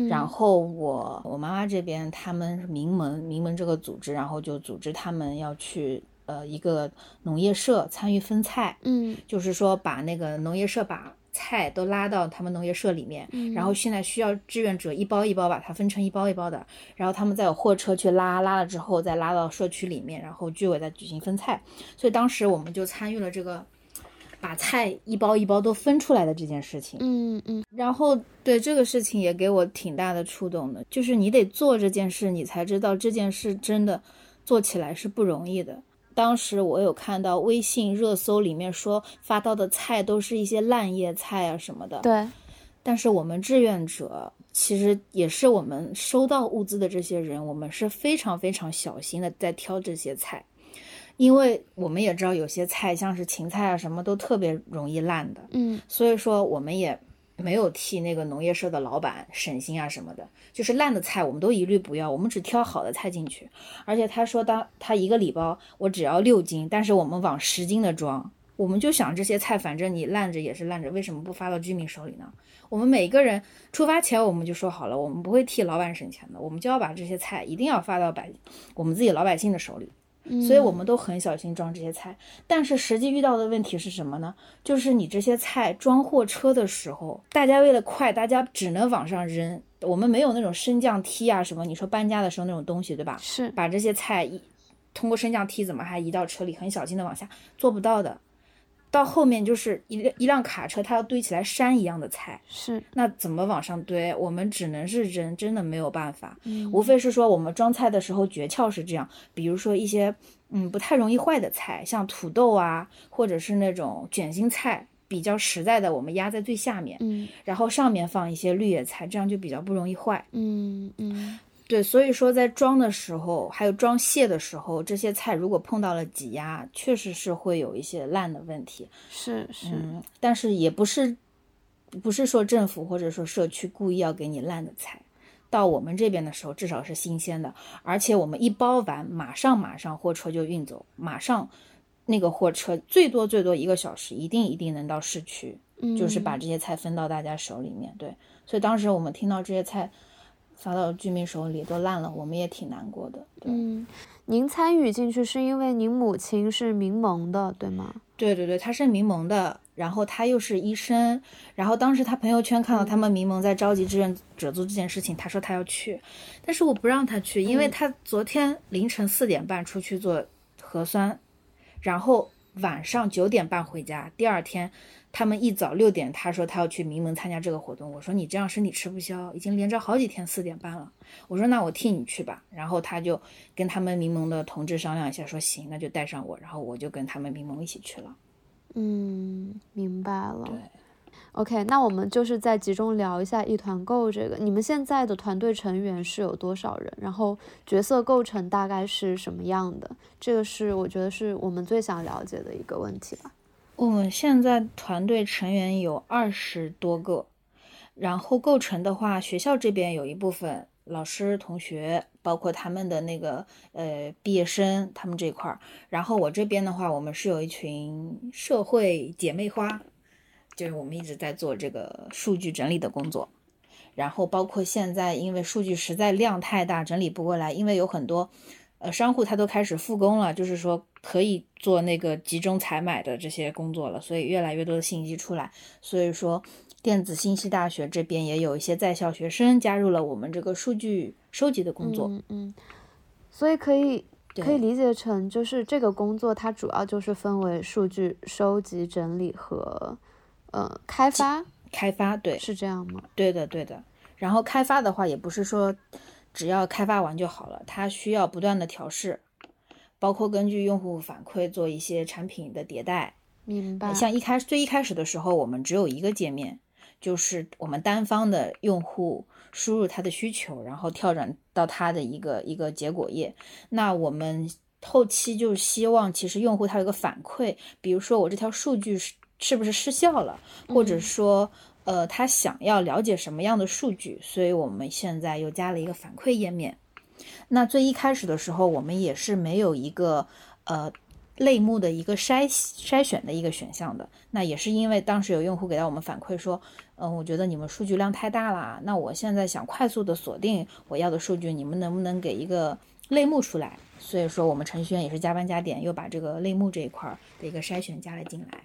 然后我我妈妈这边他们是民盟民盟这个组织，然后就组织他们要去呃一个农业社参与分菜，嗯。就是说把那个农业社把菜都拉到他们农业社里面，然后现在需要志愿者一包一包把它分成一包一包的，然后他们再有货车去拉，拉了之后再拉到社区里面，然后居委再举行分菜。所以当时我们就参与了这个把菜一包一包都分出来的这件事情。嗯嗯然后对这个事情也给我挺大的触动的，就是你得做这件事，你才知道这件事真的做起来是不容易的。当时我有看到微信热搜里面说发到的菜都是一些烂叶菜啊什么的，对，但是我们志愿者其实也是我们收到物资的这些人，我们是非常非常小心的在挑这些菜，因为我们也知道有些菜像是芹菜啊什么都特别容易烂的，嗯所以说我们也没有替那个农业社的老板省心啊什么的，就是烂的菜我们都一律不要，我们只挑好的菜进去。而且他说当他一个礼包我只要六斤，但是我们往十斤的装。我们就想这些菜，反正你烂着也是烂着，为什么不发到居民手里呢？我们每个人出发前我们就说好了，我们不会替老板省钱的，我们就要把这些菜一定要发到百我们自己老百姓的手里。所以我们都很小心装这些菜，但是实际遇到的问题是什么呢？就是你这些菜装货车的时候，大家为了快，大家只能往上扔。我们没有那种升降梯啊什么，你说搬家的时候那种东西，对吧？是把这些菜一通过升降梯怎么还移到车里，很小心的往下，做不到的。到后面就是一辆一辆卡车，它要堆起来山一样的菜，是，那怎么往上堆？我们只能是人，真的没有办法。嗯无非是说我们装菜的时候诀窍是这样，比如说一些嗯不太容易坏的菜，像土豆啊，或者是那种卷心菜，比较实在的，我们压在最下面，嗯然后上面放一些绿叶菜，这样就比较不容易坏。嗯嗯对，所以说在装的时候，还有装卸的时候，这些菜如果碰到了挤压，确实是会有一些烂的问题。是是，嗯，但是也不是不是说政府或者说社区故意要给你烂的菜，到我们这边的时候至少是新鲜的，而且我们一包完，马上马上货车就运走，马上那个货车最多最多一个小时，一定一定能到市区，嗯，就是把这些菜分到大家手里面。对，所以当时我们听到这些菜发到居民手里都烂了，我们也挺难过的。对，嗯，您参与进去是因为您母亲是民盟的，对吗？对对对，她是民盟的，然后她又是医生，然后当时她朋友圈看到他们民盟在召集志愿者做这件事情，她说她要去，但是我不让她去，因为她昨天凌晨四点半出去做核酸，然后晚上九点半回家，第二天他们一早六点，他说他要去名门参加这个活动，我说你这样身体吃不消，已经连着好几天四点半了，我说那我替你去吧，然后他就跟他们名盟的同志商量一下，说行，那就带上我，然后我就跟他们名盟一起去了。嗯，明白了。对。OK，那我们就是再集中聊一下一团购这个。你们现在的团队成员是有多少人？然后角色构成大概是什么样的？这个是我觉得是我们最想了解的一个问题吧。我们现在团队成员有二十多个，然后构成的话，学校这边有一部分老师、同学，包括他们的那个呃毕业生，他们这块儿。然后我这边的话，我们是有一群社会姐妹花，就是我们一直在做这个数据整理的工作。然后包括现在，因为数据实在量太大，整理不过来，因为有很多呃商户他都开始复工了，就是说可以做那个集中采买的这些工作了，所以越来越多的信息出来，所以说电子信息大学这边也有一些在校学生加入了我们这个数据收集的工作。嗯嗯，所以可以可以理解成，就是这个工作它主要就是分为数据收集、整理和呃开发，开发对，是这样吗？对的对的。然后开发的话，也不是说只要开发完就好了，它需要不断的调试，包括根据用户反馈做一些产品的迭代。明白。像一开始最一开始的时候，我们只有一个界面，就是我们单方的用户输入他的需求，然后跳转到他的一个一个结果页。那我们后期就希望，其实用户他有个反馈，比如说我这条数据是是不是失效了，或者嗯说。呃，他想要了解什么样的数据，所以我们现在又加了一个反馈页面。那最一开始的时候，我们也是没有一个呃类目的一个筛筛选的一个选项的。那也是因为当时有用户给到我们反馈说，嗯、我觉得你们数据量太大啦，那我现在想快速的锁定我要的数据，你们能不能给一个类目出来？所以说我们程序员也是加班加点，又把这个类目这一块的一个筛选加了进来。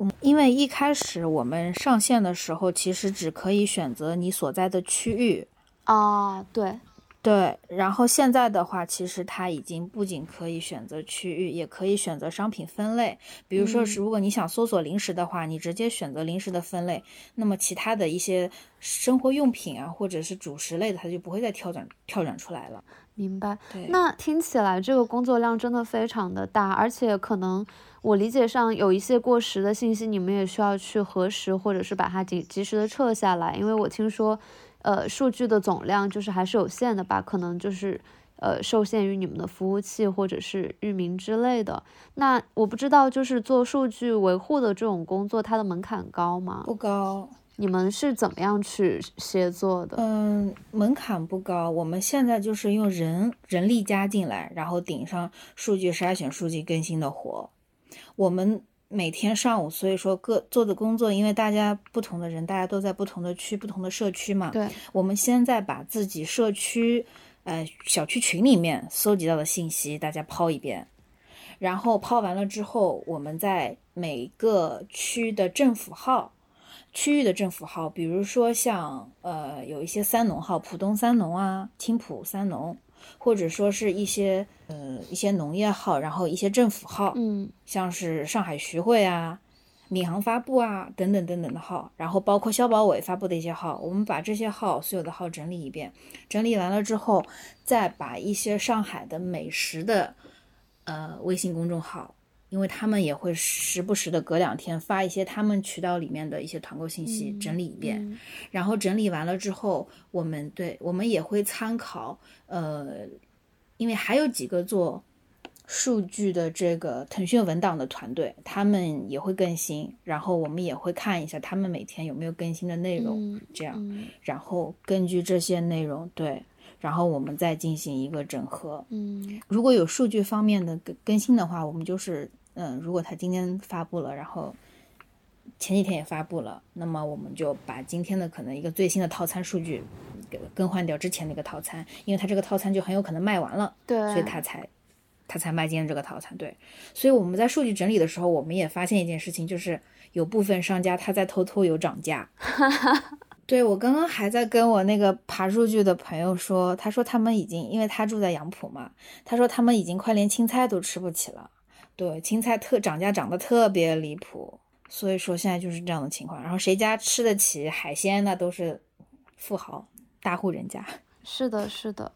嗯，因为一开始我们上线的时候，其实只可以选择你所在的区域，啊，对，对，然后现在的话，其实它已经不仅可以选择区域，也可以选择商品分类。比如说是，如果你想搜索零食的话，你直接选择零食的分类，那么其他的一些生活用品啊，或者是主食类的，它就不会再跳转跳转出来了。明白。对，那听起来这个工作量真的非常的大，而且可能我理解上有一些过时的信息，你们也需要去核实，或者是把它及及时的撤下来，因为我听说，呃，数据的总量就是还是有限的吧，可能就是。呃，受限于你们的服务器或者是域名之类的，那我不知道，就是做数据维护的这种工作，它的门槛高吗？不高，你们是怎么样去协作的？嗯，门槛不高。我们现在就是用人人力加进来，然后顶上数据筛选、数据更新的活。我们每天上午，所以说各做的工作，因为大家不同的人，大家都在不同的区、不同的社区嘛。对，我们现在把自己社区，呃，小区群里面搜集到的信息，大家抛一遍，然后抛完了之后，我们在每个区的政府号。区域的政府号，比如说像呃有一些三农号，浦东三农啊、青浦三农，或者说是一些呃一些农业号，然后一些政府号，嗯像是上海徐汇啊、闵行发布啊等等等等的号，然后包括消保委发布的一些号，我们把这些号所有的号整理一遍，整理完了之后，再把一些上海的美食的呃微信公众号。因为他们也会时不时的隔两天发一些他们渠道里面的一些团购信息，整理一遍，嗯。然后整理完了之后，我们对我们也会参考，呃，因为还有几个做数据的这个腾讯文档的团队，他们也会更新，然后我们也会看一下他们每天有没有更新的内容，嗯这样，嗯。然后根据这些内容，对，然后我们再进行一个整合。嗯。如果有数据方面的更更新的话，我们就是，嗯，如果他今天发布了，然后前几天也发布了，那么我们就把今天的可能一个最新的套餐数据给更换掉之前那个套餐，因为他这个套餐就很有可能卖完了，对，所以他才他才卖今天这个套餐。对，所以我们在数据整理的时候，我们也发现一件事情，就是有部分商家他在偷偷有涨价。<laughs> 对我刚刚还在跟我那个爬数据的朋友说，他说他们已经，因为他住在杨浦嘛，他说他们已经快连青菜都吃不起了。对，青菜特涨价涨得特别离谱，所以说现在就是这样的情况。然后谁家吃得起海鲜，那都是富豪大户人家。是的，是的，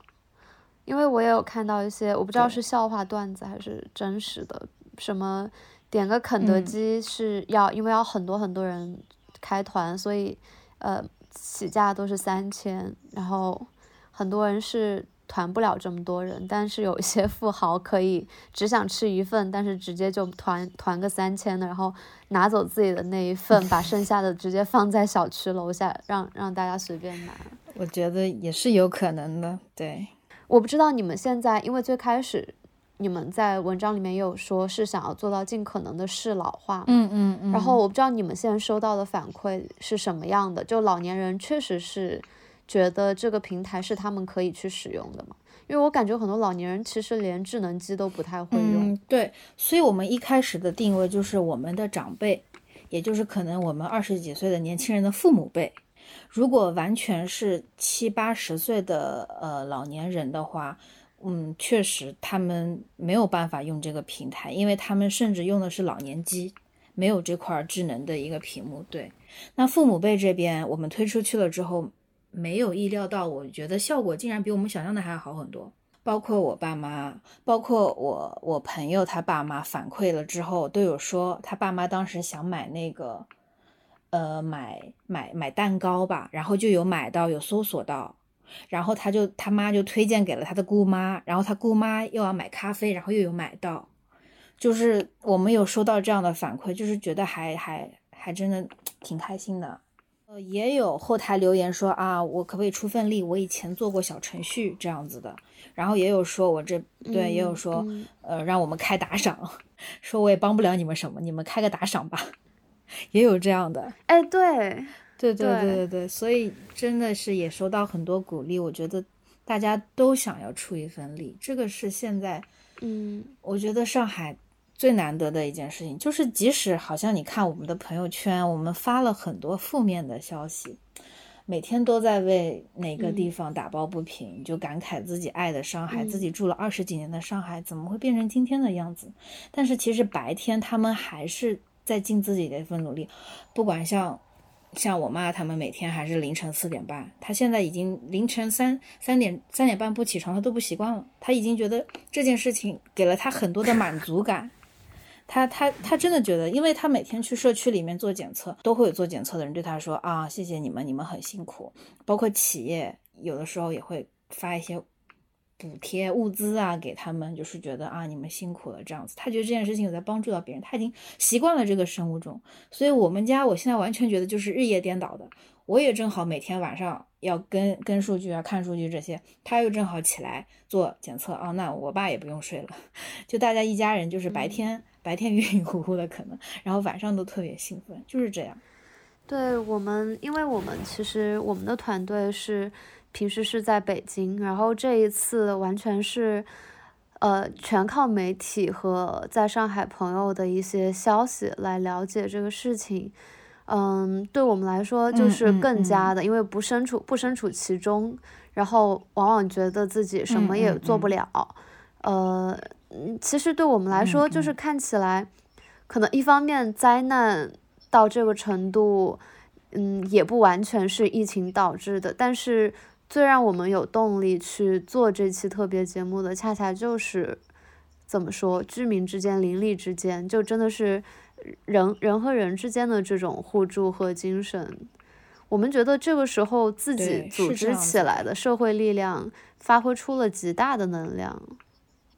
因为我也有看到一些，我不知道是笑话段子还是真实的，什么点个肯德嗯基是要，因为要很多很多人开团，所以呃起价都是三千，然后很多人是团不了这么多人，但是有一些富豪可以只想吃一份，但是直接就团团个三千的，然后拿走自己的那一份，把剩下的直接放在小区楼下，让让大家随便拿。我觉得也是有可能的，对。我不知道你们现在，因为最开始你们在文章里面也有说是想要做到尽可能的适老化，嗯嗯嗯。然后我不知道你们现在收到的反馈是什么样的，就老年人确实是觉得这个平台是他们可以去使用的嘛？因为我感觉很多老年人其实连智能机都不太会用。嗯，对，所以我们一开始的定位就是我们的长辈，也就是可能我们二十几岁的年轻人的父母辈。如果完全是七八十岁的呃老年人的话，嗯，确实他们没有办法用这个平台，因为他们甚至用的是老年机，没有这块智能的一个屏幕。对，那父母辈这边我们推出去了之后，没有意料到，我觉得效果竟然比我们想象的还要好很多。包括我爸妈，包括我我朋友他爸妈反馈了之后，都有说他爸妈当时想买那个，呃，买买买蛋糕吧，然后就有买到，有搜索到，然后他就他妈就推荐给了他的姑妈，然后他姑妈又要买咖啡，然后又有买到，就是我们有收到这样的反馈，就是觉得还还还真的挺开心的。呃，也有后台留言说啊，我可不可以出份力？我以前做过小程序这样子的，然后也有说我这对，也有说嗯呃让我们开打赏，<laughs> 说我也帮不了你们什么，你们开个打赏吧，<laughs> 也有这样的。哎，对，对对对对对对，所以真的是也收到很多鼓励，我觉得大家都想要出一份力，这个是现在嗯我觉得上海最难得的一件事情，就是即使好像你看我们的朋友圈，我们发了很多负面的消息，每天都在为哪个地嗯方打抱不平，就感慨自己爱的上海，自嗯己住了二十几年的上海怎么会变成今天的样子？但是其实白天他们还是在尽自己的一份努力，不管像。像我妈他们每天还是凌晨四点半，她现在已经凌晨三三点三点半不起床，她都不习惯了。她已经觉得这件事情给了她很多的满足感。她她她真的觉得，因为他每天去社区里面做检测，都会有做检测的人对他说啊，谢谢你们，你们很辛苦。包括企业有的时候也会发一些补贴物资啊给他们，就是觉得啊你们辛苦了这样子。他觉得这件事情有在帮助到别人，他已经习惯了这个生物钟。所以我们家我现在完全觉得就是日夜颠倒的。我也正好每天晚上要跟跟数据啊、看数据这些，他又正好起来做检测啊、那我爸也不用睡了，就大家一家人就是白天、白天 <laughs> 晕晕乎乎的可能，然后晚上都特别兴奋，就是这样。对我们，因为我们其实我们的团队是平时是在北京，然后这一次完全是，呃，全靠媒体和在上海朋友的一些消息来了解这个事情。嗯，对我们来说就是更加的，因为不身处不身处其中，然后往往觉得自己什么也做不了。呃，嗯其实对我们来说，就是嗯看起来，可能一方面灾难到这个程度，嗯，也不完全是疫情导致的，但是最让我们有动力去做这期特别节目的，恰恰就是怎么说，居民之间、邻里之间，就真的是人人和人之间的这种互助和精神。我们觉得这个时候自己组织起来的社会力量发挥出了极大的能量。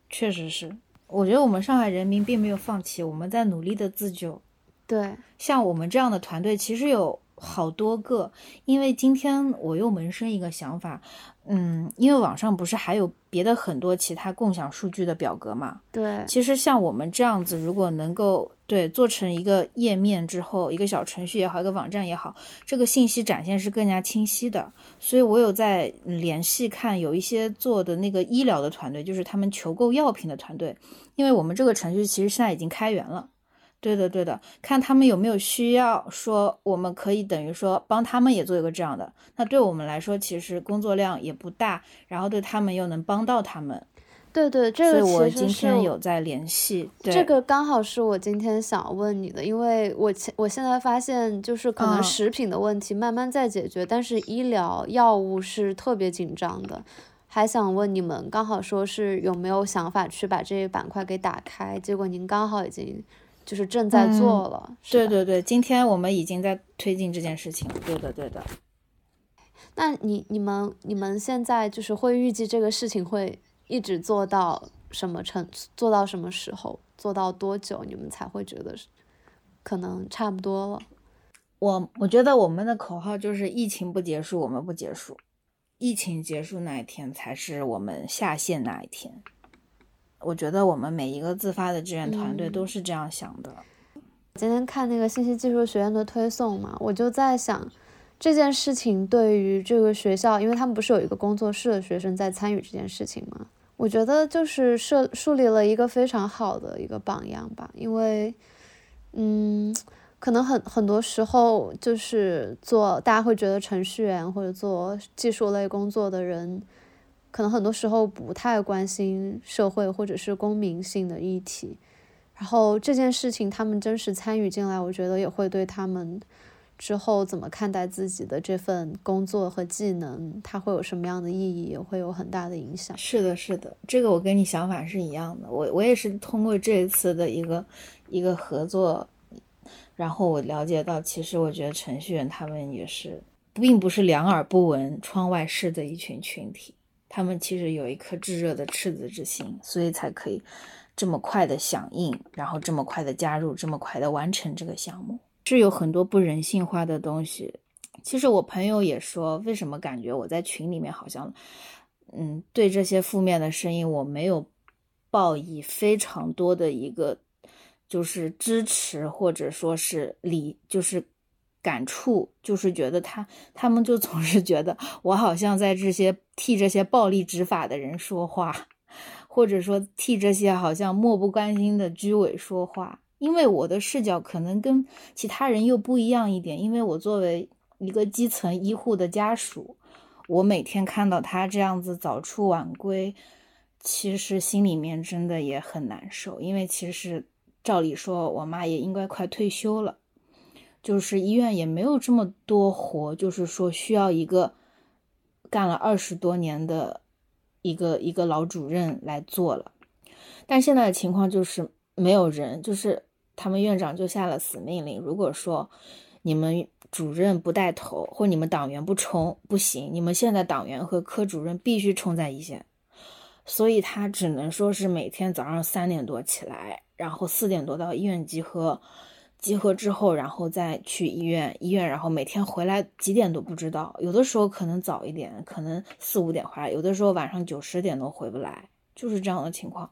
确实是，我觉得我们上海人民并没有放弃，我们在努力的自救。对，像我们这样的团队，其实有好多个，因为今天我又萌生一个想法，嗯，因为网上不是还有别的很多其他共享数据的表格嘛？对，其实像我们这样子，如果能够对做成一个页面之后，一个小程序也好，一个网站也好，这个信息展现是更加清晰的。所以我有在联系看有一些做的那个医疗的团队，就是他们求购药品的团队，因为我们这个程序其实现在已经开源了。对的，对的，看他们有没有需要，说我们可以等于说帮他们也做一个这样的，那对我们来说其实工作量也不大，然后对他们又能帮到他们。对对，这个我今天有在联系。对这个刚好是我今天想问你的，因为我现我现在发现，就是可能嗯食品的问题慢慢在解决，但是医疗药物是特别紧张的。还想问你们，刚好说是有没有想法去把这一板块给打开？结果您刚好已经就是正在做了，对对对，今天我们已经在推进这件事情。对的，对的。那你你们你们现在就是会预计这个事情会一直做到什么程，做到什么时候，做到多久，你们才会觉得是可能差不多了？我我觉得我们的口号就是疫情不结束，我们不结束。疫情结束那一天才是我们下线那一天。我觉得我们每一个自发的志愿团队嗯都是这样想的。今天看那个信息技术学院的推送嘛，我就在想，这件事情对于这个学校，因为他们不是有一个工作室的学生在参与这件事情吗？我觉得就是设树立了一个非常好的一个榜样吧，因为，嗯，可能很很多时候就是做大家会觉得程序员或者做技术类工作的人，可能很多时候不太关心社会或者是公民性的议题。然后这件事情他们真实参与进来，我觉得也会对他们之后怎么看待自己的这份工作和技能，它会有什么样的意义，也会有很大的影响。是的，是的，这个我跟你想法是一样的。我我也是通过这一次的一个一个合作，然后我了解到，其实我觉得程序员他们也是，并不是两耳不闻窗外事的一群群体，他们其实有一颗炙热的赤子之心，所以才可以这么快的响应，然后这么快的加入，这么快的完成这个项目，是有很多不人性化的东西。其实我朋友也说，为什么感觉我在群里面好像，嗯，对这些负面的声音我没有报以非常多的一个就是支持或者说是理，就是感触，就是觉得他他们就总是觉得我好像在这些替这些暴力执法的人说话，或者说替这些好像漠不关心的居委说话。因为我的视角可能跟其他人又不一样一点，因为我作为一个基层医护的家属，我每天看到他这样子早出晚归，其实心里面真的也很难受。因为其实照理说，我妈也应该快退休了，就是医院也没有这么多活，就是说需要一个干了二十多年的一个一个老主任来做了。但现在的情况就是没有人，就是他们院长就下了死命令，如果说你们主任不带头，或你们党员不冲，不行，你们现在党员和科主任必须冲在一线。所以他只能说是每天早上三点多起来，然后四点多到医院集合，集合之后，然后再去医院，医院然后每天回来几点都不知道，有的时候可能早一点，可能四五点回来，有的时候晚上九十点都回不来，就是这样的情况。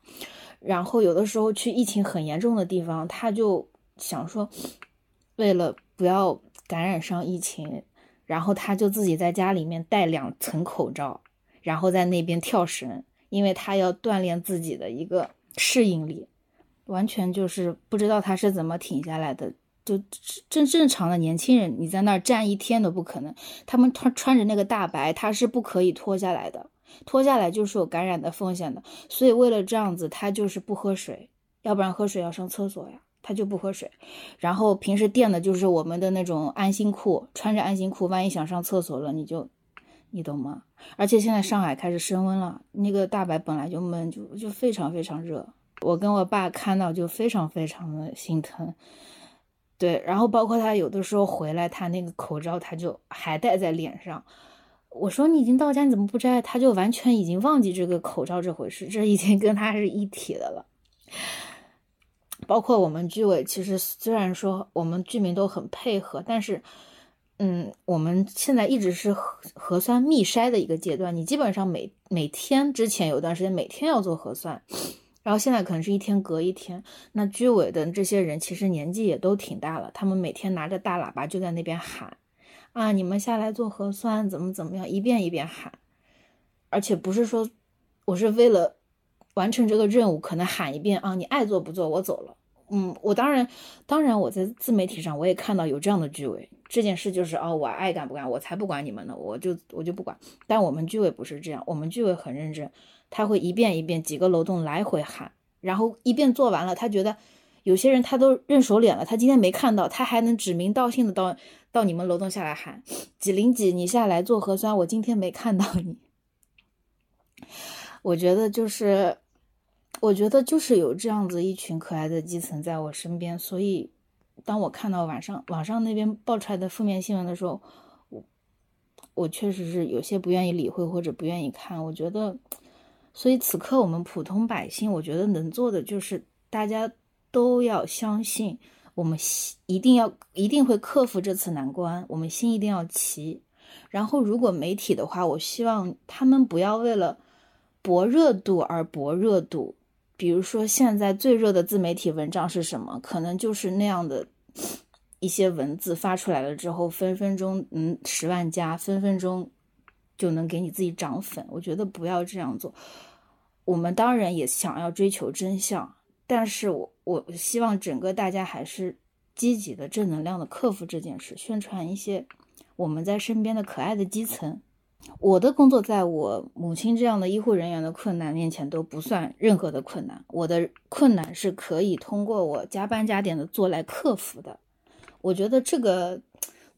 然后有的时候去疫情很严重的地方，他就想说，为了不要感染上疫情，然后他就自己在家里面戴两层口罩，然后在那边跳绳，因为他要锻炼自己的一个适应力，完全就是不知道他是怎么挺下来的。就正正常的年轻人，你在那儿站一天都不可能。他们穿穿着那个大白，他是不可以脱下来的，脱下来就是有感染的风险的。所以为了这样子，他就是不喝水，要不然喝水要上厕所呀，他就不喝水。然后平时垫的就是我们的那种安心裤，穿着安心裤，万一想上厕所了，你就，你懂吗？而且现在上海开始升温了，那个大白本来就闷，就就非常非常热。我跟我爸看到就非常非常的心疼。对，然后包括他有的时候回来，他那个口罩他就还戴在脸上。我说你已经到家，你怎么不摘？他就完全已经忘记这个口罩这回事，这已经跟他是一体的了。包括我们居委，其实虽然说我们居民都很配合，但是嗯，我们现在一直是核核酸密筛的一个阶段，你基本上每每天之前有段时间每天要做核酸，然后现在可能是一天隔一天。那居委的这些人其实年纪也都挺大了，他们每天拿着大喇叭就在那边喊啊，你们下来做核酸，怎么怎么样，一遍一遍喊，而且不是说我是为了完成这个任务，可能喊一遍啊，你爱做不做，我走了。嗯，我当然，当然我在自媒体上我也看到有这样的居委，这件事就是哦，我爱干不干，我才不管你们呢，我就我就不管。但我们居委不是这样，我们居委很认真，他会一遍一遍几个楼栋来回喊，然后一遍做完了，他觉得有些人他都认熟脸了，他今天没看到，他还能指名道姓的到到你们楼栋下来喊几零几，你下来做核酸，我今天没看到你。我觉得就是。我觉得就是有这样子一群可爱的基层在我身边，所以当我看到晚上网上那边爆出来的负面新闻的时候，我我确实是有些不愿意理会或者不愿意看。我觉得，所以此刻我们普通百姓，我觉得能做的就是大家都要相信，我们一定要一定会克服这次难关，我们心一定要齐。然后，如果媒体的话，我希望他们不要为了博热度而博热度。比如说，现在最热的自媒体文章是什么？可能就是那样的一些文字发出来了之后，分分钟嗯十万加，分分钟就能给你自己涨粉。我觉得不要这样做。我们当然也想要追求真相，但是我我希望整个大家还是积极的、正能量的克服这件事，宣传一些我们在身边的可爱的基层。我的工作在我母亲这样的医护人员的困难面前都不算任何的困难，我的困难是可以通过我加班加点的做来克服的。我觉得这个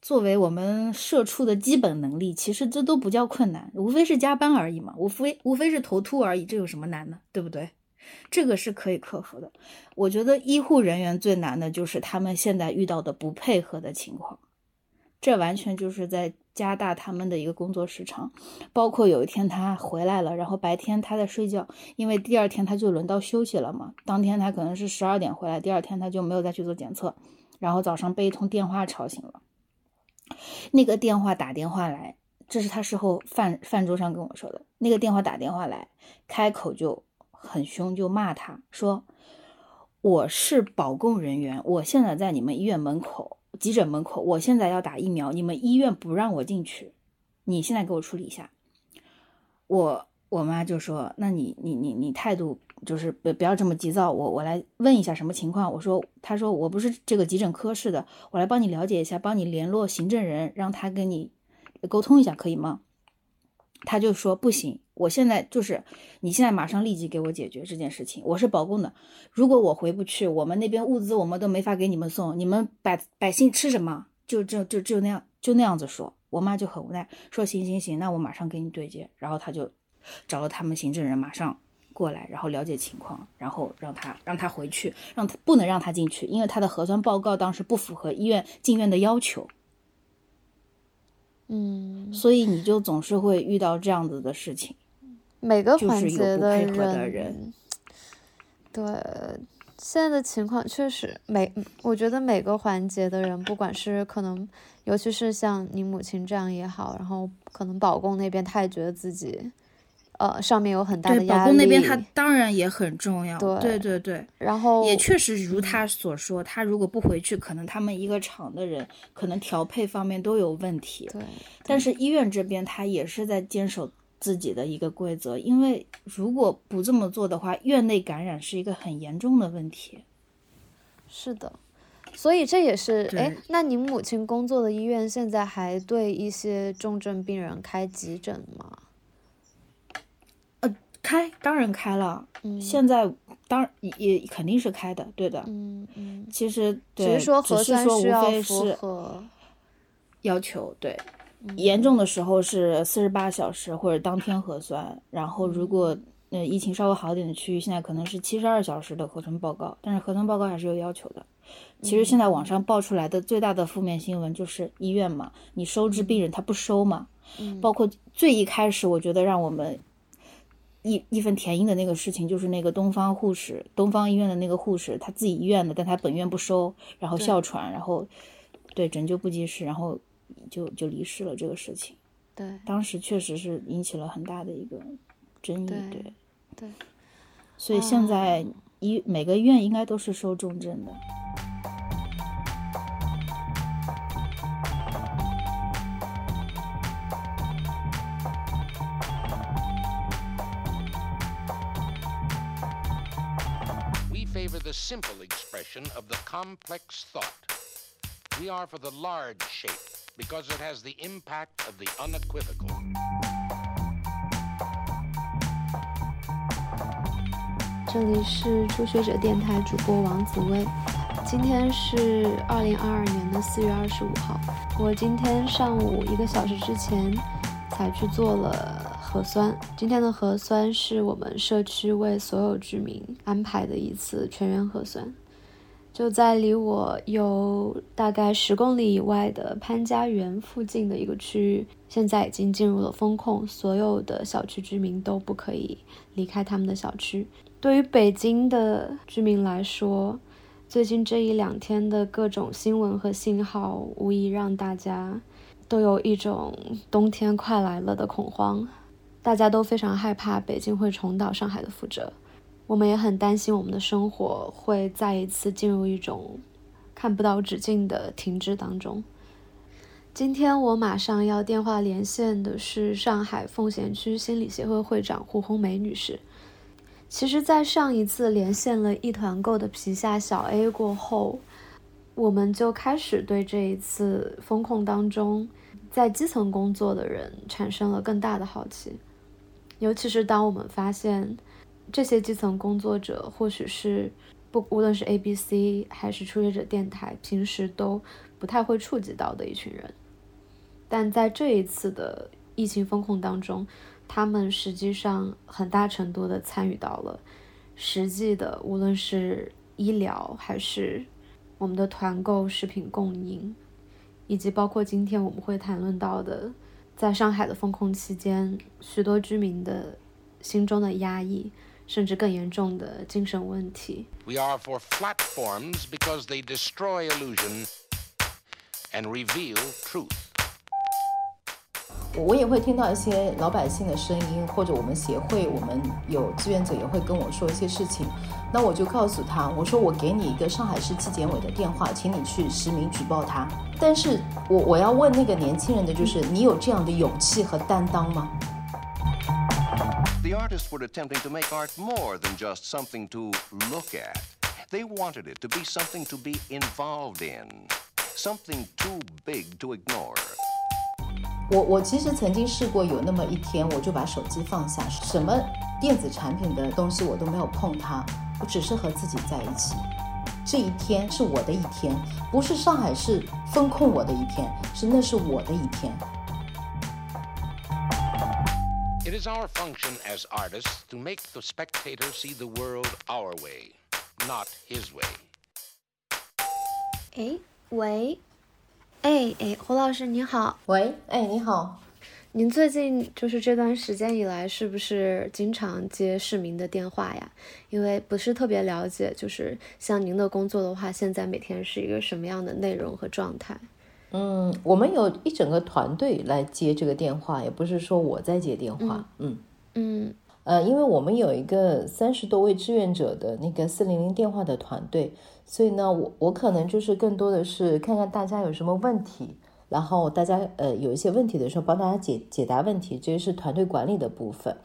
作为我们社畜的基本能力，其实这都不叫困难，无非是加班而已嘛，无非无非是头秃而已，这有什么难的，对不对？这个是可以克服的。我觉得医护人员最难的就是他们现在遇到的不配合的情况，这完全就是在。加大他们的一个工作时长，包括有一天他回来了，然后白天他在睡觉，因为第二天他就轮到休息了嘛。当天他可能是十二点回来，第二天他就没有再去做检测，然后早上被一通电话吵醒了。那个电话打电话来，这是他事后饭饭桌上跟我说的。那个电话打电话来，开口就很凶，就骂他说：“我是保供人员，我现在在你们医院门口。”急诊门口，我现在要打疫苗，你们医院不让我进去，你现在给我处理一下。我我妈就说：“那你你你你态度就是不不要这么急躁，我我来问一下什么情况。”我说：“他说我不是这个急诊科室的，我来帮你了解一下，帮你联络行政人，让他跟你沟通一下，可以吗？”他就说：“不行，我现在就是你现在马上立即给我解决这件事情。我是保供的，如果我回不去，我们那边物资我们都没法给你们送，你们百百姓吃什么？就就就就那样就那样子说。我妈就很无奈，说行行行，那我马上给你对接。然后他就找了他们行政人，马上过来，然后了解情况，然后让他让他回去，让他不能让他进去，因为他的核酸报告当时不符合医院进院的要求。嗯，所以你就总是会遇到这样子的事情，每个环节的人。对，现在的情况确实每，我觉得每个环节的人，不管是可能，尤其是像你母亲这样也好，然后可能保供那边他也觉得自己，呃，上面有很大的，压力。保供那边他当然也很重要。对对对对然后也确实如他所说，他如果不回去，可能他们一个厂的人可能调配方面都有问题。对，但是医院这边他也是在坚守自己的一个规则，因为如果不这么做的话，院内感染是一个很严重的问题。是的，所以这也是哎，那您母亲工作的医院现在还对一些重症病人开急诊吗？开当然开了，嗯现在当然也也肯定是开的，对的。嗯嗯，其实只对，是说核酸只是说无需要符非是合。要求，对，嗯严重的时候是四十八小时或者当天核酸，然后如果嗯呃疫情稍微好一点的区域，现在可能是七十二小时的核酸报告，但是核酸报告还是有要求的。其实现在网上爆出来的最大的负面新闻就是医院嘛，你收治病人他不收嘛，嗯包括最一开始我觉得让我们义义愤填膺的那个事情，就是那个东方护士，东方医院的那个护士，他自己医院的，但他本院不收，然后哮喘，然后对拯救不及时，然后就就离世了这个事情。对当时确实是引起了很大的一个争议，对对，对，所以现在医每个医院应该都是收重症的。Simple expression of the complex thought. We are for the large shape because it has the impact of the unequivocal. 这里是初学者电台主播王紫薇，今天是二零二二年的四月二十五号。我今天上午一个小时之前才去做了核酸。今天的核酸是我们社区为所有居民安排的一次全员核酸，就在离我有大概十公里以外的潘家园附近的一个区域，现在已经进入了封控，所有的小区居民都不可以离开他们的小区。对于北京的居民来说，最近这一两天的各种新闻和信号，无疑让大家都有一种冬天快来了的恐慌。大家都非常害怕北京会重蹈上海的覆辙，我们也很担心我们的生活会再一次进入一种看不到止境的停滞当中。今天我马上要电话连线的是上海奉贤区心理协会会长胡红梅女士。其实，在上一次连线了一团购的皮下小 A 过后，我们就开始对这一次风控当中在基层工作的人产生了更大的好奇。尤其是当我们发现这些基层工作者，或许是不无论是 ABC 还是初学者电台，平时都不太会触及到的一群人，但在这一次的疫情风控当中，他们实际上很大程度的参与到了实际的，无论是医疗还是我们的团购、食品供应，以及包括今天我们会谈论到的，在上海的封控期间，许多居民的心中的压抑，甚至更严重的精神问题。We are for platforms because they destroy illusion and reveal truth. 我也会听到一些老百姓的声音，或者我们协会，我们有志愿者也会跟我说一些事情。那我就告诉他，我说我给你一个上海市纪检委的电话，请你去实名举报他。但是我我要问那个年轻人的就是，你有这样的勇气和担当吗？The artists were attempting to make art more than just something to look at. They wanted it to be something to be involved in, something too big to ignore. 我我其实曾经试过有那么一天，我就把手机放下，什么电子产品的东西我都没有碰它，我只是和自己在一起。这一天是我的一天，不是上海市封控我的一天，是那是我的一天。It is our function as artists to make the spectator see the world our way, not his way. 哎，喂，哎哎，胡老师您好，喂，哎你好，您最近就是这段时间以来，是不是经常接市民的电话呀？因为不是特别了解，就是像您的工作的话，现在每天是一个什么样的内容和状态？嗯，我们有一整个团队来接这个电话，也不是说我在接电话，嗯嗯呃，因为我们有一个三十多位志愿者的那个四零零电话的团队，所以呢，我我可能就是更多的是看看大家有什么问题，然后大家呃有一些问题的时候帮大家解解答问题，这个是团队管理的部分。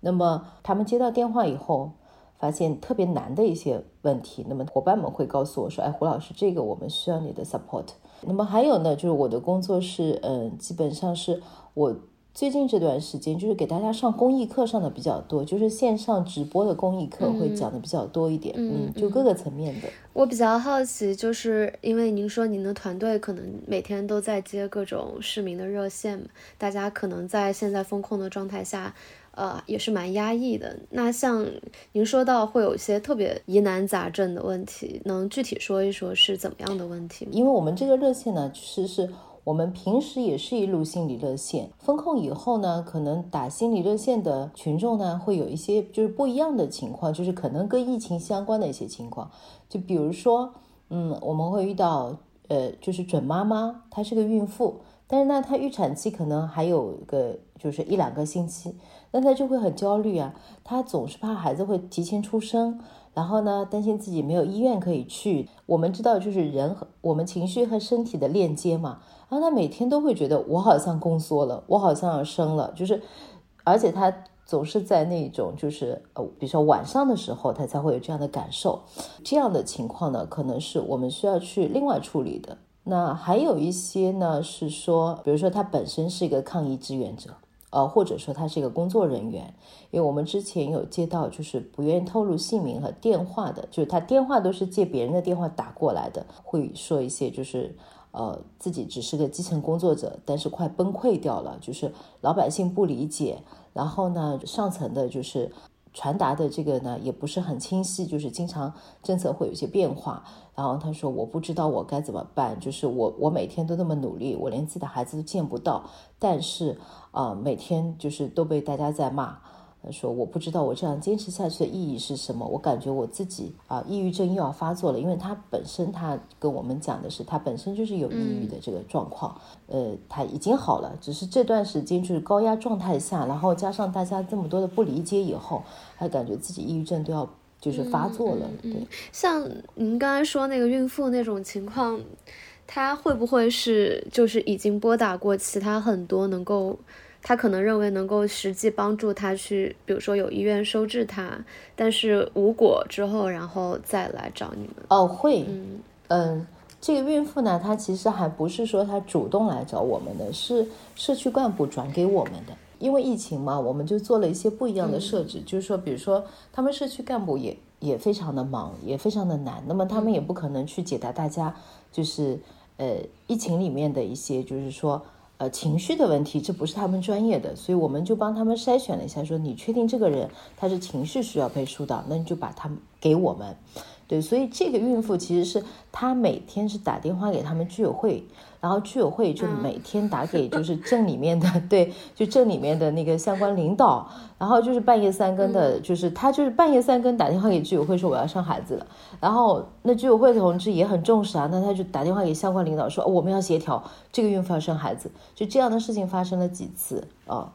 那么他们接到电话以后，发现特别难的一些问题，那么伙伴们会告诉我说：“哎，胡老师，这个我们需要你的 support。”那么还有呢，就是我的工作是，嗯、基本上是我最近这段时间就是给大家上公益课上的比较多，就是线上直播的公益课会讲的比较多一点，嗯就各个层面的。我比较好奇，就是因为您说您的团队可能每天都在接各种市民的热线，大家可能在现在风控的状态下，呃，也是蛮压抑的。那像您说到会有一些特别疑难杂症的问题，能具体说一说是怎么样的问题吗？因为我们这个热线呢，其实是我们平时也是一路心理热线，风控以后呢，可能打心理热线的群众呢，会有一些就是不一样的情况，就是可能跟疫情相关的一些情况，就比如说，嗯，我们会遇到。呃，就是准妈妈，她是个孕妇，但是呢，她预产期可能还有个就是一两个星期，那她就会很焦虑啊，她总是怕孩子会提前出生。然后呢，担心自己没有医院可以去。我们知道，就是人和我们情绪和身体的链接嘛。然后他每天都会觉得我好像宫缩了，我好像要生了，就是，而且他总是在那种就是呃，比如说晚上的时候，他才会有这样的感受。这样的情况呢，可能是我们需要去另外处理的。那还有一些呢，是说，比如说他本身是一个抗疫志愿者。呃，或者说他是一个工作人员，因为我们之前有接到就是不愿意透露姓名和电话的，就是他电话都是借别人的电话打过来的，会说一些就是呃自己只是个基层工作者，但是快崩溃掉了，就是老百姓不理解，然后呢上层的就是传达的这个呢也不是很清晰，就是经常政策会有些变化。然后他说：“我不知道我该怎么办，就是我我每天都那么努力，我连自己的孩子都见不到，但是啊、每天就是都被大家在骂。他说我不知道我这样坚持下去的意义是什么，我感觉我自己啊、抑郁症又要发作了，因为他本身他跟我们讲的是他本身就是有抑郁的这个状况，呃，他已经好了，只是这段时间就是高压状态下，然后加上大家这么多的不理解以后，他感觉自己抑郁症都要。”就是发作了，对。像您刚才说那个孕妇那种情况，她会不会是就是已经拨打过其他很多能够，她可能认为能够实际帮助他去，比如说有医院收治他，但是无果之后，然后再来找你们？哦，会，嗯嗯。这个孕妇呢，她其实还不是说她主动来找我们的，是社区干部转给我们的。因为疫情嘛，我们就做了一些不一样的设置，嗯、就是说，比如说，他们社区干部也也非常的忙，也非常的难，那么他们也不可能去解答大家，就是呃疫情里面的一些，就是说呃情绪的问题，这不是他们专业的，所以我们就帮他们筛选了一下，说你确定这个人他是情绪需要被疏导，那你就把他给我们。对，所以这个孕妇其实是她每天是打电话给他们居委会，然后居委会就每天打给就是镇里面的，<laughs> 对，就镇里面的那个相关领导，然后就是半夜三更的，就是她就是半夜三更打电话给居委会说我要生孩子了，然后那居委会的同志也很重视啊，那他就打电话给相关领导说、哦、我们要协调这个孕妇要生孩子，就这样的事情发生了几次啊，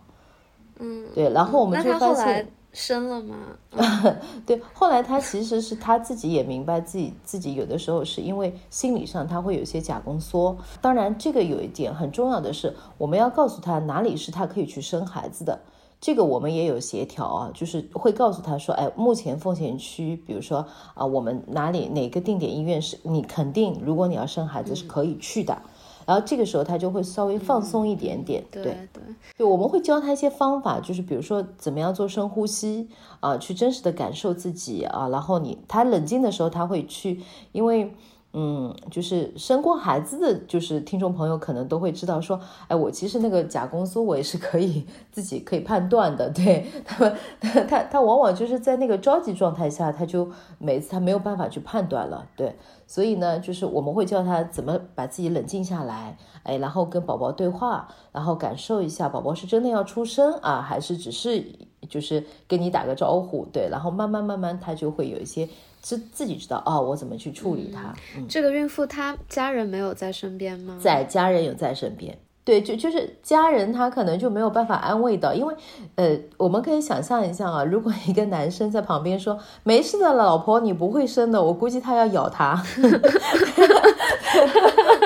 嗯，对，然后我们就发现。生了吗？<laughs> 对，后来他其实是他自己也明白自己自己有的时候是因为心理上他会有些假宫缩。当然，这个有一点很重要的是，我们要告诉他哪里是他可以去生孩子的。这个我们也有协调啊，就是会告诉他说，哎，目前风险区，比如说啊，我们哪里哪个定点医院是你肯定，如果你要生孩子是可以去的。嗯然后这个时候他就会稍微放松一点点，对对。对，就我们会教他一些方法，就是比如说怎么样做深呼吸啊，去真实的感受自己啊，然后你他冷静的时候他会去，因为嗯，就是生过孩子的就是听众朋友可能都会知道说，哎，我其实那个假宫缩我也是可以自己可以判断的，对他们他他往往就是在那个着急状态下，他就每次他没有办法去判断了，对。所以呢，就是我们会教他怎么把自己冷静下来，哎，然后跟宝宝对话，然后感受一下宝宝是真的要出生啊，还是只是就是跟你打个招呼，对，然后慢慢慢慢他就会有一些自自己知道啊、哦，我怎么去处理它。嗯，这个孕妇她家人没有在身边吗？在，家人有在身边。对，就就是家人他可能就没有办法安慰到，因为呃，我们可以想象一下啊，如果一个男生在旁边说没事的，老婆你不会生的，我估计他要咬他。<laughs>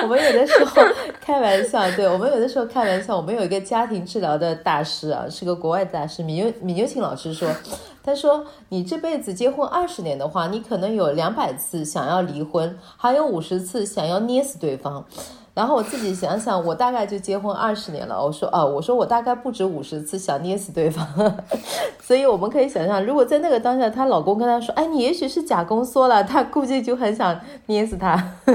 我们有的时候开玩笑，对我们有的时候开玩笑，我们有一个家庭治疗的大师啊，是个国外大师，米牛米牛琴老师说，他说你这辈子结婚二十年的话，你可能有两百次想要离婚，还有五十次想要捏死对方。然后我自己想想，我大概就结婚二十年了。我说啊，我说我大概不止五十次想捏死对方，<laughs> 所以我们可以想象，如果在那个当下，她老公跟她说：“哎，你也许是假宫缩了。”她估计就很想捏死他。<laughs>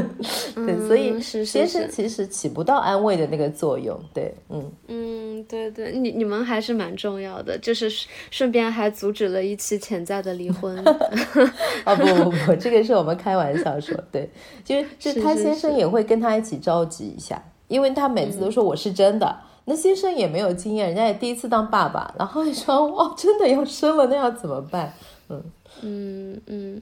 对，所以先生其实起不到安慰的那个作用。对，嗯嗯，对对，你你们还是蛮重要的，就是顺便还阻止了一起潜在的离婚。<laughs> 啊不不不，这个是我们开玩笑说，对，就是就是他先生也会跟他一起着急。一下，因为他每次都说我是真的，嗯、那先生也没有经验，人家也第一次当爸爸，然后你说哇，<laughs> 真的要生了，那要怎么办？嗯嗯嗯，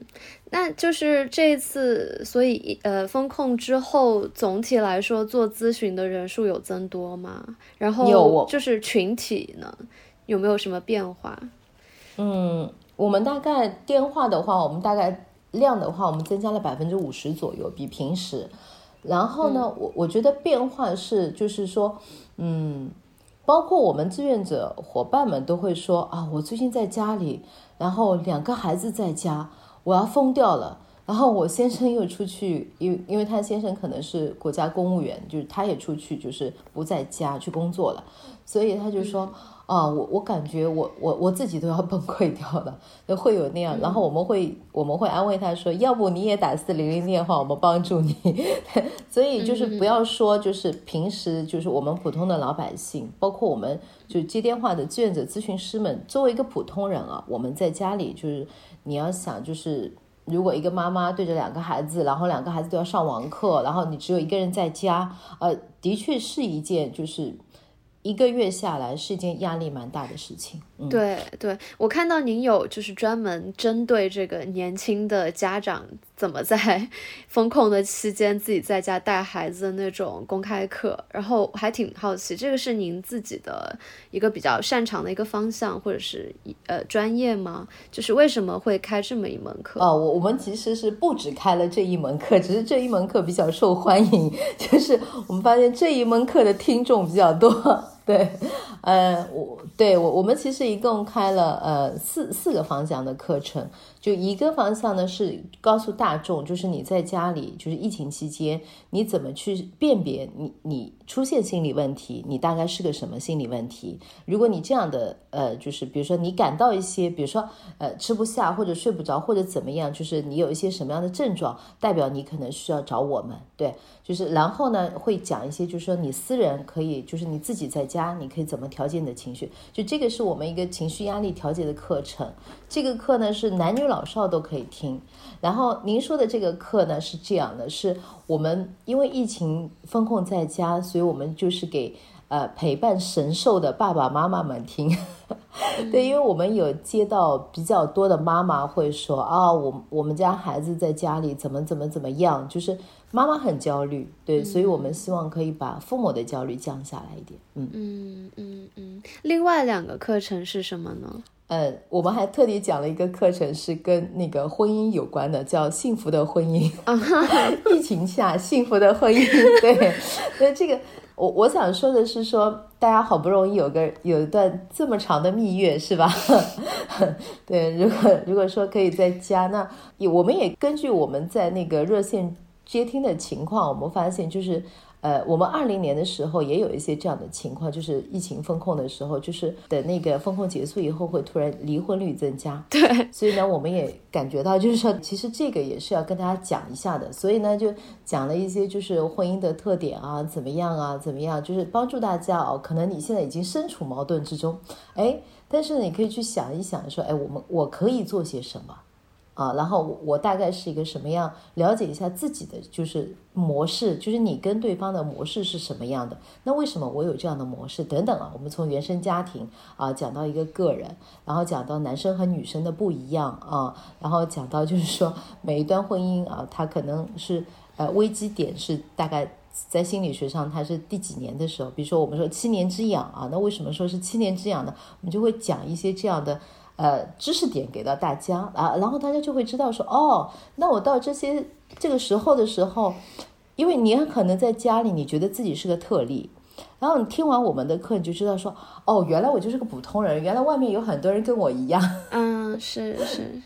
那就是这一次，所以呃，风控之后，总体来说做咨询的人数有增多吗？然后就是群体呢，有没有什么变化？嗯，我们大概电话的话，我们大概量的话，我们增加了百分之五十左右，比平时。然后呢，我我觉得变化是，就是说，嗯，包括我们志愿者伙伴们都会说啊，我最近在家里。然后两个孩子在家，我要疯掉了。然后我先生又出去，因因为他先生可能是国家公务员，就是他也出去，就是不在家去工作了，所以他就说。啊，我我感觉我我我自己都要 <laughs> 崩溃掉了，就会有那样。然后我们会我们会安慰他说，要不你也打四零零电话，我们帮助你。<laughs> 所以就是不要说，就是平时就是我们普通的老百姓，包括我们就接电话的志愿者咨询师们，作为一个普通人啊，我们在家里就是你要想，就是如果一个妈妈对着两个孩子，然后两个孩子都要上网课，然后你只有一个人在家，呃，的确是一件就是。一个月下来是一件压力蛮大的事情。对对，我看到您有就是专门针对这个年轻的家长怎么在 <laughs> 风控的期间自己在家带孩子的那种公开课，然后还挺好奇，这个是您自己的一个比较擅长的一个方向或者是呃专业吗？就是为什么会开这么一门课？哦，我我们其实是不止开了这一门课，只是这一门课比较受欢迎，<laughs> 就是我们发现这一门课的听众比较多。对，呃，我对我我们其实一共开了呃四四个方向的课程。就一个方向呢，是告诉大众，就是你在家里，就是疫情期间，你怎么去辨别你你出现心理问题，你大概是个什么心理问题？如果你这样的呃，就是比如说你感到一些，比如说呃吃不下或者睡不着或者怎么样，就是你有一些什么样的症状，代表你可能需要找我们。对，就是然后呢会讲一些，就是说你私人可以，就是你自己在家你可以怎么调节你的情绪，就这个是我们一个情绪压力调节的课程。这个课呢是男女老。少都可以听，然后您说的这个课呢是这样的，是我们因为疫情封控在家，所以我们就是给呃陪伴神兽的爸爸妈妈们听。<laughs> 对，因为我们有接到比较多的妈妈会说啊，我我们家孩子在家里怎么怎么怎么样，就是妈妈很焦虑。对，所以我们希望可以把父母的焦虑降下来一点。嗯嗯嗯嗯。另外两个课程是什么呢？呃，我们还特地讲了一个课程，是跟那个婚姻有关的，叫《幸福的婚姻》。<laughs> 疫情下幸福的婚姻，对，所以这个我我想说的是，说大家好不容易有个有一段这么长的蜜月，是吧？<laughs> 对，如果如果说可以在家，那我们也根据我们在那个热线接听的情况，我们发现就是。呃，我们二零年的时候也有一些这样的情况，就是疫情封控的时候，就是等那个封控结束以后，会突然离婚率增加。对，所以呢，我们也感觉到，就是说，其实这个也是要跟大家讲一下的。所以呢，就讲了一些就是婚姻的特点啊，怎么样啊，怎么样，就是帮助大家哦。可能你现在已经身处矛盾之中，哎，但是你可以去想一想，说，哎，我们我可以做些什么？啊，然后我大概是一个什么样？了解一下自己的就是模式，就是你跟对方的模式是什么样的？那为什么我有这样的模式？等等啊，我们从原生家庭啊讲到一个个人，然后讲到男生和女生的不一样啊，然后讲到就是说每一段婚姻啊，它可能是呃危机点是大概在心理学上它是第几年的时候？比如说我们说七年之痒啊，那为什么说是七年之痒呢？我们就会讲一些这样的。呃，知识点给到大家啊，然后大家就会知道说，哦，那我到这些这个时候的时候，因为你很可能在家里，你觉得自己是个特例，然后你听完我们的课，你就知道说，哦，原来我就是个普通人，原来外面有很多人跟我一样。嗯，是是。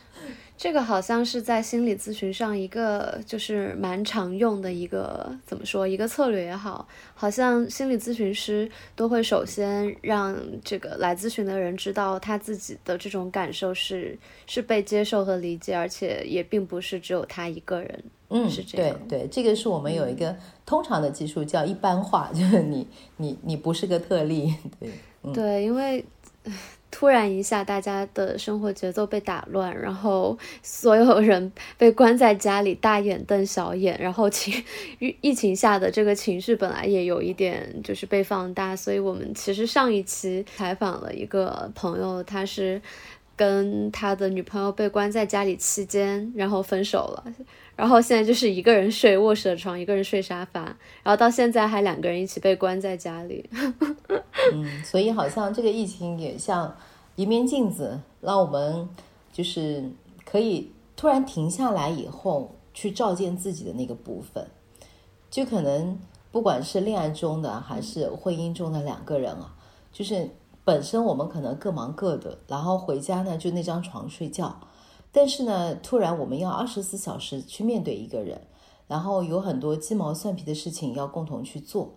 这个好像是在心理咨询上一个就是蛮常用的一个怎么说一个策略也好，好像心理咨询师都会首先让这个来咨询的人知道他自己的这种感受是是被接受和理解，而且也并不是只有他一个人。嗯，是这样。对对，这个是我们有一个通常的技术叫一般化，<laughs> 就是你你你不是个特例。<laughs> 对对，因为。突然一下，大家的生活节奏被打乱，然后所有人被关在家里，大眼瞪小眼，然后情疫疫情下的这个情绪本来也有一点就是被放大，所以我们其实上一期采访了一个朋友，他是跟他的女朋友被关在家里期间，然后分手了，然后现在就是一个人睡卧室的床，一个人睡沙发，然后到现在还两个人一起被关在家里。嗯，所以好像这个疫情也像一面镜子，让我们就是可以突然停下来以后，去照见自己的那个部分。就可能不管是恋爱中的还是婚姻中的两个人啊，就是本身我们可能各忙各的，然后回家呢就那张床睡觉，但是呢，突然我们要二十四小时去面对一个人，然后有很多鸡毛蒜皮的事情要共同去做。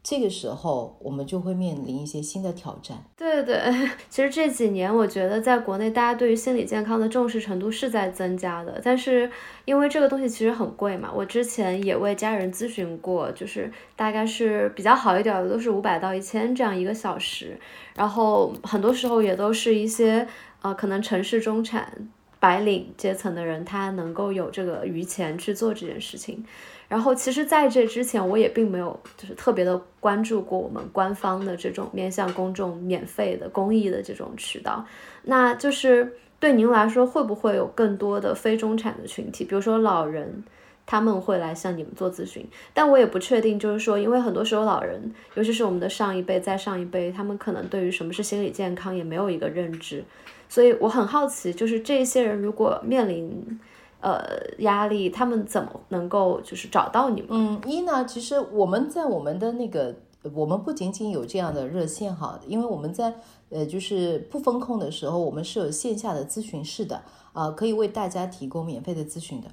这个时候，我们就会面临一些新的挑战。对对对，<laughs> 其实这几年我觉得在国内，大家对于心理健康的重视程度是在增加的。但是因为这个东西其实很贵嘛，我之前也为家人咨询过，就是大概是比较好一点的，都是五百到一千这样一个小时。然后很多时候也都是一些呃，可能城市中产白领阶层的人，他能够有这个余钱去做这件事情。然后，其实在这之前，我也并没有就是特别的关注过我们官方的这种面向公众免费的公益的这种渠道。那就是对您来说，会不会有更多的非中产的群体，比如说老人，他们会来向你们做咨询？但我也不确定，就是说，因为很多时候老人，尤其是我们的上一辈、再上一辈，他们可能对于什么是心理健康也没有一个认知。所以我很好奇，就是这些人如果面临。呃，压力，他们怎么能够就是找到你们？嗯，一呢，其实我们在我们的那个，我们不仅仅有这样的热线哈，因为我们在呃，就是不封控的时候，我们是有线下的咨询室的啊，可以为大家提供免费的咨询的。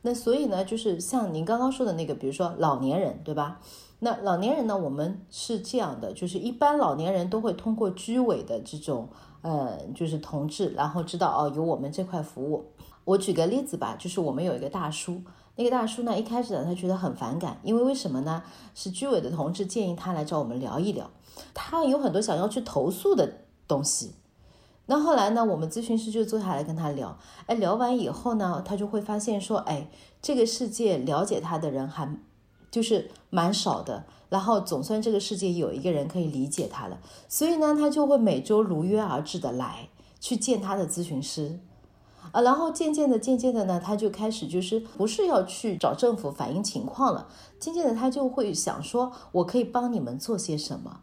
那所以呢，就是像您刚刚说的那个，比如说老年人，对吧？那老年人呢，我们是这样的，就是一般老年人都会通过居委的这种呃，就是同志，然后知道哦，有我们这块服务。我举个例子吧，就是我们有一个大叔，那个大叔呢，一开始呢，他觉得很反感，因为为什么呢？是居委的同志建议他来找我们聊一聊，他有很多想要去投诉的东西。那后来呢，我们咨询师就坐下来跟他聊，哎，聊完以后呢，他就会发现说，哎，这个世界了解他的人还就是蛮少的，然后总算这个世界有一个人可以理解他了，所以呢，他就会每周如约而至的来去见他的咨询师。啊，然后渐渐的、渐渐的呢，他就开始就是不是要去找政府反映情况了，渐渐的他就会想说，我可以帮你们做些什么？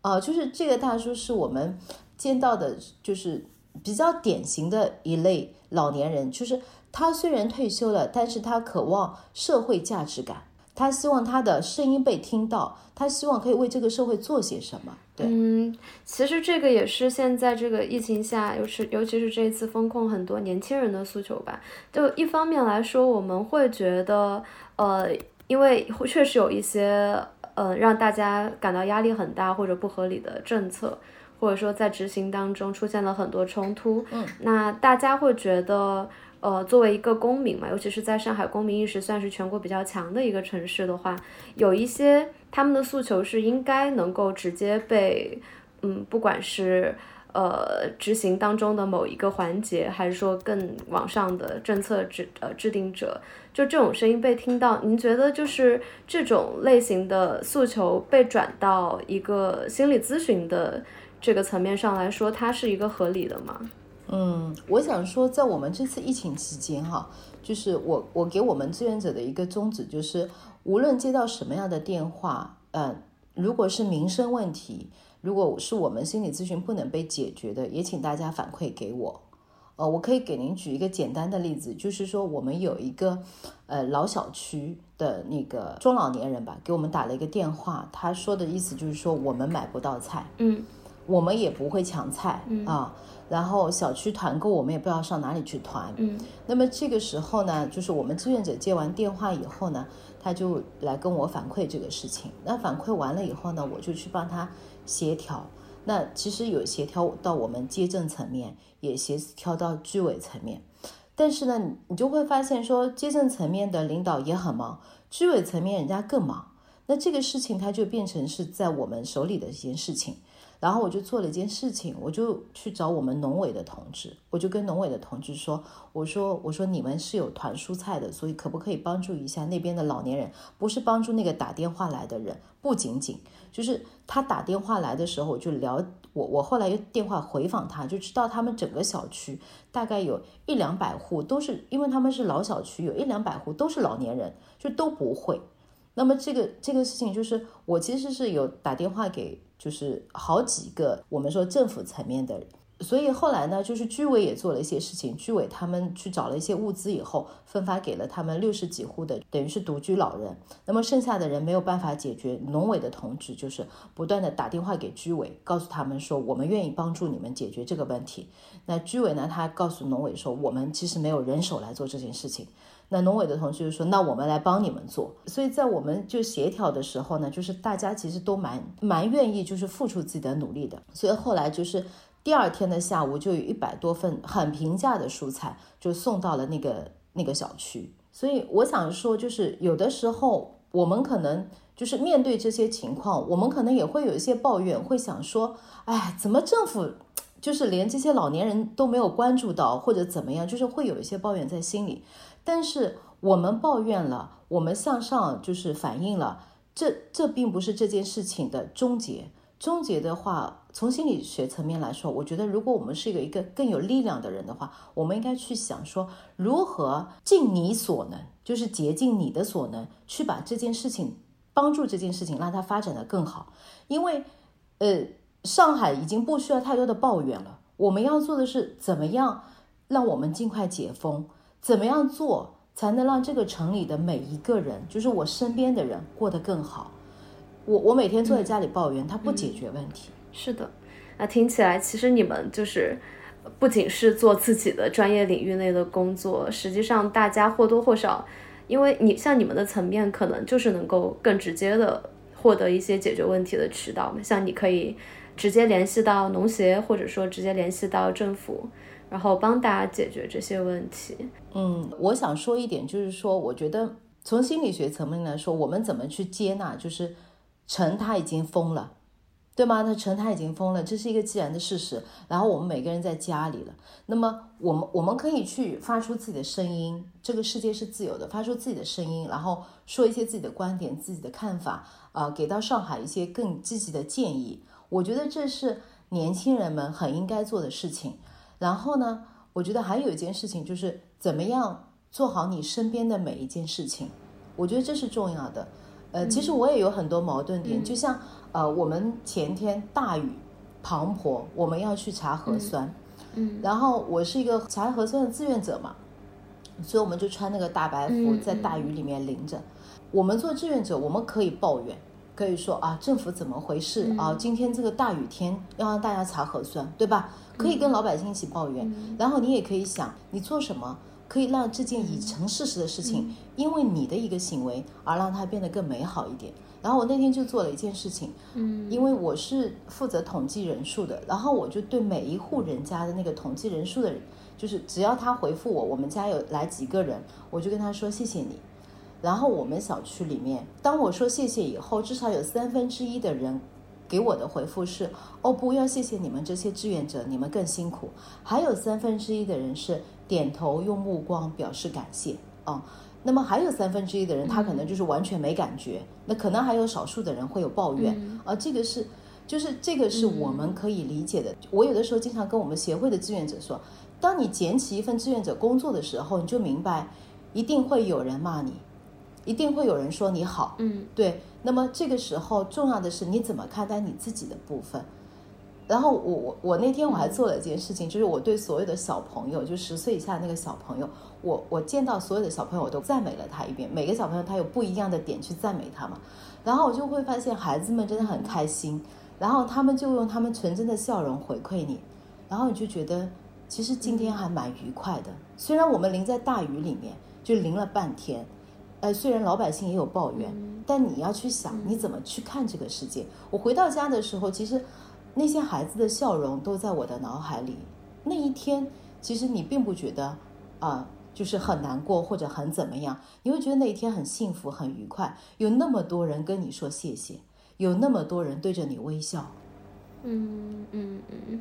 啊，就是这个大叔是我们见到的，就是比较典型的一类老年人，就是他虽然退休了，但是他渴望社会价值感。他希望他的声音被听到，他希望可以为这个社会做些什么。对，嗯，其实这个也是现在这个疫情下，尤其尤其是这一次风控，很多年轻人的诉求吧。就一方面来说，我们会觉得，呃，因为确实有一些呃让大家感到压力很大或者不合理的政策，或者说在执行当中出现了很多冲突。嗯，那大家会觉得。呃，作为一个公民嘛，尤其是在上海，公民意识算是全国比较强的一个城市的话，有一些他们的诉求是应该能够直接被，嗯，不管是呃执行当中的某一个环节，还是说更往上的政策制呃制定者，就这种声音被听到，您觉得就是这种类型的诉求被转到一个心理咨询的这个层面上来说，它是一个合理的吗？嗯，我想说，在我们这次疫情期间，哈，就是我我给我们志愿者的一个宗旨，就是无论接到什么样的电话，嗯，如果是民生问题，如果是我们心理咨询不能被解决的，也请大家反馈给我。呃，我可以给您举一个简单的例子，就是说我们有一个呃老小区的那个中老年人吧，给我们打了一个电话，他说的意思就是说我们买不到菜，嗯，我们也不会抢菜，嗯啊。然后小区团购，我们也不知道上哪里去团。嗯，那么这个时候呢，就是我们志愿者接完电话以后呢，他就来跟我反馈这个事情。那反馈完了以后呢，我就去帮他协调。那其实有协调到我们街政层面，也协调到居委层面。但是呢，你就会发现说，街政层面的领导也很忙，居委层面人家更忙。那这个事情它就变成是在我们手里的一件事情。然后我就做了一件事情，我就去找我们农委的同志，我就跟农委的同志说：“我说，我说你们是有团蔬菜的，所以可不可以帮助一下那边的老年人？不是帮助那个打电话来的人，不仅仅就是他打电话来的时候，我就了，我我后来又电话回访他，就知道他们整个小区大概有一两百户都是，因为他们是老小区，有一两百户都是老年人，就都不会。那么这个这个事情就是我其实是有打电话给，就是好几个我们说政府层面的人。所以后来呢，就是居委也做了一些事情，居委他们去找了一些物资以后，分发给了他们六十几户的，等于是独居老人。那么剩下的人没有办法解决，农委的同志就是不断的打电话给居委，告诉他们说我们愿意帮助你们解决这个问题。那居委呢，他告诉农委说我们其实没有人手来做这件事情。那农委的同事就说那我们来帮你们做。所以在我们就协调的时候呢，就是大家其实都蛮蛮愿意就是付出自己的努力的。所以后来就是。第二天的下午，就有一百多份很平价的蔬菜就送到了那个那个小区。所以我想说，就是有的时候我们可能就是面对这些情况，我们可能也会有一些抱怨，会想说，哎，怎么政府就是连这些老年人都没有关注到，或者怎么样，就是会有一些抱怨在心里。但是我们抱怨了，我们向上就是反映了，这这并不是这件事情的终结。终结的话，从心理学层面来说，我觉得如果我们是一个一个更有力量的人的话，我们应该去想说，如何尽你所能，就是竭尽你的所能，去把这件事情帮助这件事情让它发展的更好。因为，呃，上海已经不需要太多的抱怨了，我们要做的是怎么样让我们尽快解封，怎么样做才能让这个城里的每一个人，就是我身边的人过得更好。我我每天坐在家里抱怨，他不解决问题。是的，那听起来其实你们就是不仅是做自己的专业领域内的工作，实际上大家或多或少，因为你像你们的层面，可能就是能够更直接的获得一些解决问题的渠道嘛。像你可以直接联系到农协，或者说直接联系到政府，然后帮大家解决这些问题。嗯，我想说一点，就是说，我觉得从心理学层面来说，我们怎么去接纳，就是陈他已经疯了。对吗？那陈他已经疯了，这是一个既然的事实。然后我们每个人在家里了，那么我们我们可以去发出自己的声音。这个世界是自由的，发出自己的声音，然后说一些自己的观点、自己的看法啊，给到上海一些更积极的建议。我觉得这是年轻人们很应该做的事情。然后呢，我觉得还有一件事情就是怎么样做好你身边的每一件事情。我觉得这是重要的。呃，其实我也有很多矛盾点，就像。呃，我们前天大雨滂沱，我们要去查核酸，嗯，然后我是一个查核酸的志愿者嘛，所以我们就穿那个大白服，在大雨里面淋着。我们做志愿者，我们可以抱怨，可以说啊，政府怎么回事啊？今天这个大雨天要让大家查核酸，对吧？可以跟老百姓一起抱怨，然后你也可以想，你做什么可以让这件已成事实的事情，因为你的一个行为而让它变得更美好一点。然后我那天就做了一件事情，嗯，因为我是负责统计人数的，然后我就对每一户人家的那个统计人数的人，就是只要他回复我，我们家有来几个人，我就跟他说谢谢你。然后我们小区里面，当我说谢谢以后，至少有三分之一的人给我的回复是，哦，不要谢谢你们这些志愿者，你们更辛苦。还有三分之一的人是点头用目光表示感谢啊。那么还有三分之一的人，他可能就是完全没感觉。那可能还有少数的人会有抱怨啊，这个是，就是这个是我们可以理解的。我有的时候经常跟我们协会的志愿者说，当你捡起一份志愿者工作的时候，你就明白，一定会有人骂你，一定会有人说你好，嗯，对。那么这个时候重要的是你怎么看待你自己的部分。然后我我我那天我还做了一件事情，就是我对所有的小朋友，就十岁以下那个小朋友，我我见到所有的小朋友，我都赞美了他一遍。每个小朋友他有不一样的点去赞美他嘛，然后我就会发现孩子们真的很开心，然后他们就用他们纯真的笑容回馈你，然后你就觉得其实今天还蛮愉快的。虽然我们淋在大雨里面，就淋了半天，呃，虽然老百姓也有抱怨，但你要去想你怎么去看这个世界。我回到家的时候，其实。那些孩子的笑容都在我的脑海里。那一天，其实你并不觉得啊，就是很难过或者很怎么样，你会觉得那一天很幸福、很愉快。有那么多人跟你说谢谢，有那么多人对着你微笑。嗯嗯嗯，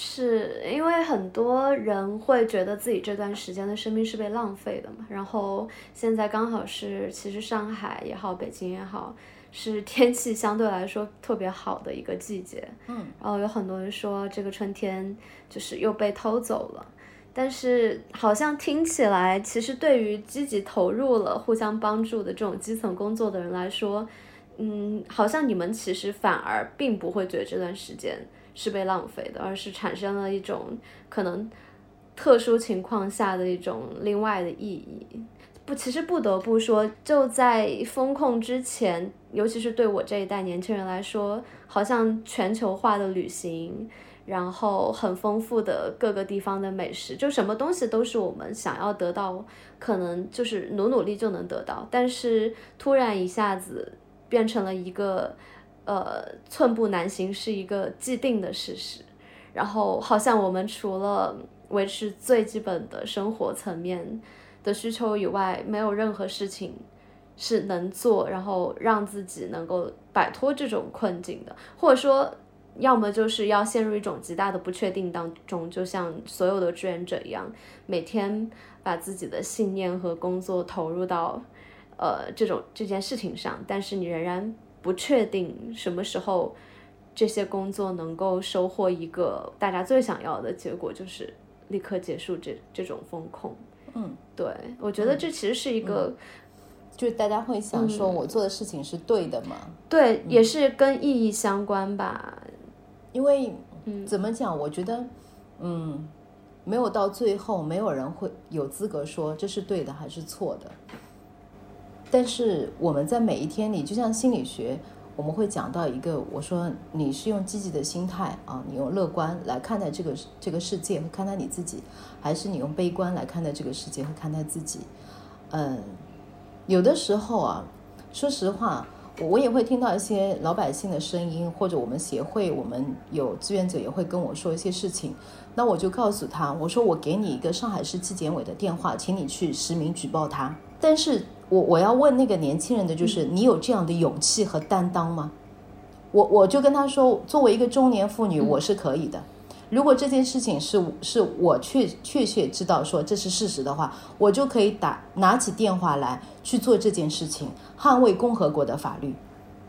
是因为很多人会觉得自己这段时间的生命是被浪费的嘛，然后现在刚好是，其实上海也好，北京也好，是天气相对来说特别好的一个季节，嗯，然后有很多人说这个春天就是又被偷走了，但是好像听起来，其实对于积极投入了互相帮助的这种基层工作的人来说，嗯，好像你们其实反而并不会觉得这段时间。是被浪费的，而是产生了一种可能特殊情况下的一种另外的意义。不，其实不得不说，就在风控之前，尤其是对我这一代年轻人来说，好像全球化的旅行，然后很丰富的各个地方的美食，就什么东西都是我们想要得到，可能就是努努力就能得到，但是突然一下子变成了一个。呃，寸步难行是一个既定的事实，然后好像我们除了维持最基本的生活层面的需求以外，没有任何事情是能做，然后让自己能够摆脱这种困境的，或者说，要么就是要陷入一种极大的不确定当中，就像所有的志愿者一样，每天把自己的信念和工作投入到呃这种这件事情上，但是你仍然。不确定什么时候这些工作能够收获一个大家最想要的结果，就是立刻结束这这种风控。嗯，对，我觉得这其实是一个，就大家会想说，我做的事情是对的嘛？对，也是跟意义相关吧。因为怎么讲？我觉得，嗯，没有到最后，没有人会有资格说这是对的还是错的。但是我们在每一天里，就像心理学，我们会讲到一个，我说你是用积极的心态啊，你用乐观来看待这个这个世界和看待你自己，还是你用悲观来看待这个世界和看待自己？嗯，有的时候啊，说实话，我我也会听到一些老百姓的声音，或者我们协会，我们有志愿者也会跟我说一些事情，那我就告诉他，我说我给你一个上海市纪检委的电话，请你去实名举报他，但是。我我要问那个年轻人的就是，你有这样的勇气和担当吗？我我就跟他说，作为一个中年妇女，我是可以的。如果这件事情是是我确确切知道说这是事实的话，我就可以打拿起电话来去做这件事情，捍卫共和国的法律。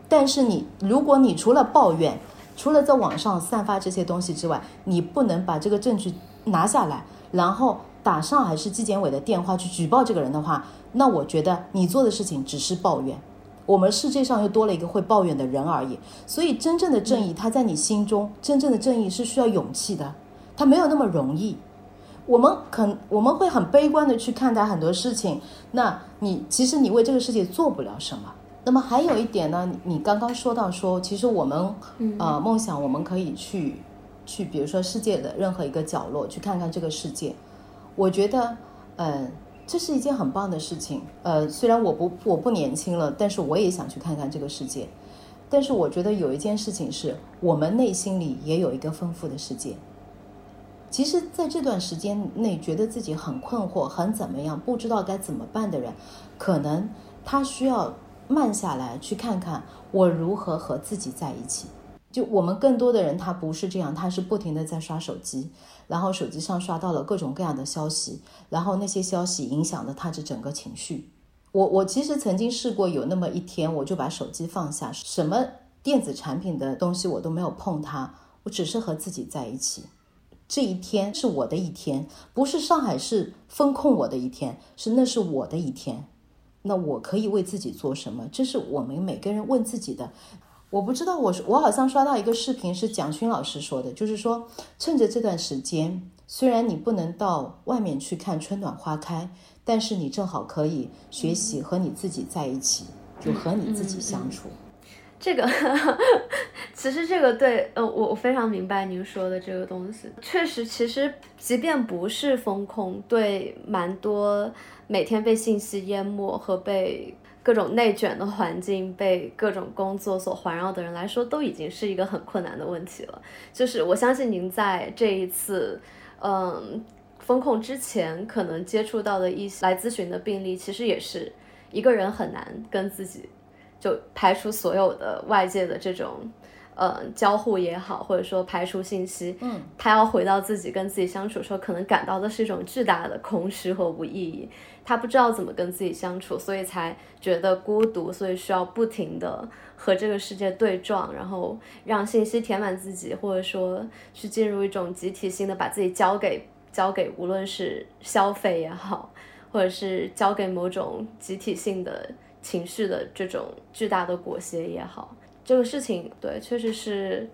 但是你，如果你除了抱怨，除了在网上散发这些东西之外，你不能把这个证据拿下来，然后打上海市纪检委的电话去举报这个人的话。那我觉得你做的事情只是抱怨，我们世界上又多了一个会抱怨的人而已。所以真正的正义，它在你心中，真正的正义是需要勇气的，它没有那么容易。我们肯我们会很悲观的去看待很多事情。那你其实你为这个世界做不了什么。那么还有一点呢，你刚刚说到说，其实我们呃梦想我们可以去去，比如说世界的任何一个角落去看看这个世界。我觉得嗯。这是一件很棒的事情，呃，虽然我不我不年轻了，但是我也想去看看这个世界。但是我觉得有一件事情是我们内心里也有一个丰富的世界。其实，在这段时间内，觉得自己很困惑、很怎么样、不知道该怎么办的人，可能他需要慢下来，去看看我如何和自己在一起。就我们更多的人，他不是这样，他是不停的在刷手机。然后手机上刷到了各种各样的消息，然后那些消息影响了他的整个情绪。我我其实曾经试过有那么一天，我就把手机放下，什么电子产品的东西我都没有碰它，我只是和自己在一起。这一天是我的一天，不是上海市封控我的一天，是那是我的一天。那我可以为自己做什么？这是我们每个人问自己的。我不知道，我我好像刷到一个视频，是蒋勋老师说的，就是说，趁着这段时间，虽然你不能到外面去看春暖花开，但是你正好可以学习和你自己在一起，就和你自己相处。这个 <laughs> 其实这个对，呃，我我非常明白您说的这个东西，确实，其实即便不是风控，对蛮多每天被信息淹没和被。各种内卷的环境，被各种工作所环绕的人来说，都已经是一个很困难的问题了。就是我相信您在这一次，嗯，风控之前，可能接触到的一些来咨询的病例，其实也是一个人很难跟自己就排除所有的外界的这种呃交互也好，或者说排除信息，嗯，他要回到自己跟自己相处的时候，可能感到的是一种巨大的空虚和无意义。他不知道怎么跟自己相处，所以才觉得孤独，所以需要不停的和这个世界对撞，然后让信息填满自己，或者说去进入一种集体性的把自己交给交给无论是消费也好，或者是交给某种集体性的情绪的这种巨大的裹挟也好，这个事情对，确实是。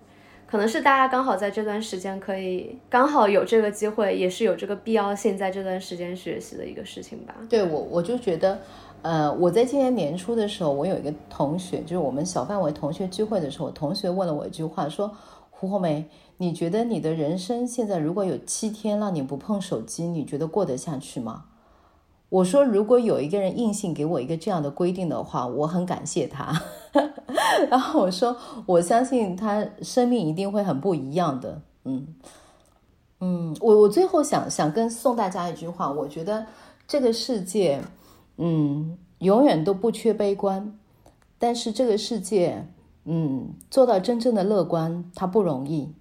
可能是大家刚好在这段时间可以刚好有这个机会，也是有这个必要性，在这段时间学习的一个事情吧。对我，我就觉得，呃，我在今年年初的时候，我有一个同学，就是我们小范围同学聚会的时候，同学问了我一句话，说：“胡红梅，你觉得你的人生现在如果有七天让你不碰手机，你觉得过得下去吗？”我说：“如果有一个人硬性给我一个这样的规定的话，我很感谢他。<laughs> ”然后我说：“我相信他生命一定会很不一样的。”嗯嗯，我我最后想想跟送大家一句话，我觉得这个世界，嗯，永远都不缺悲观，但是这个世界，嗯，做到真正的乐观，它不容易。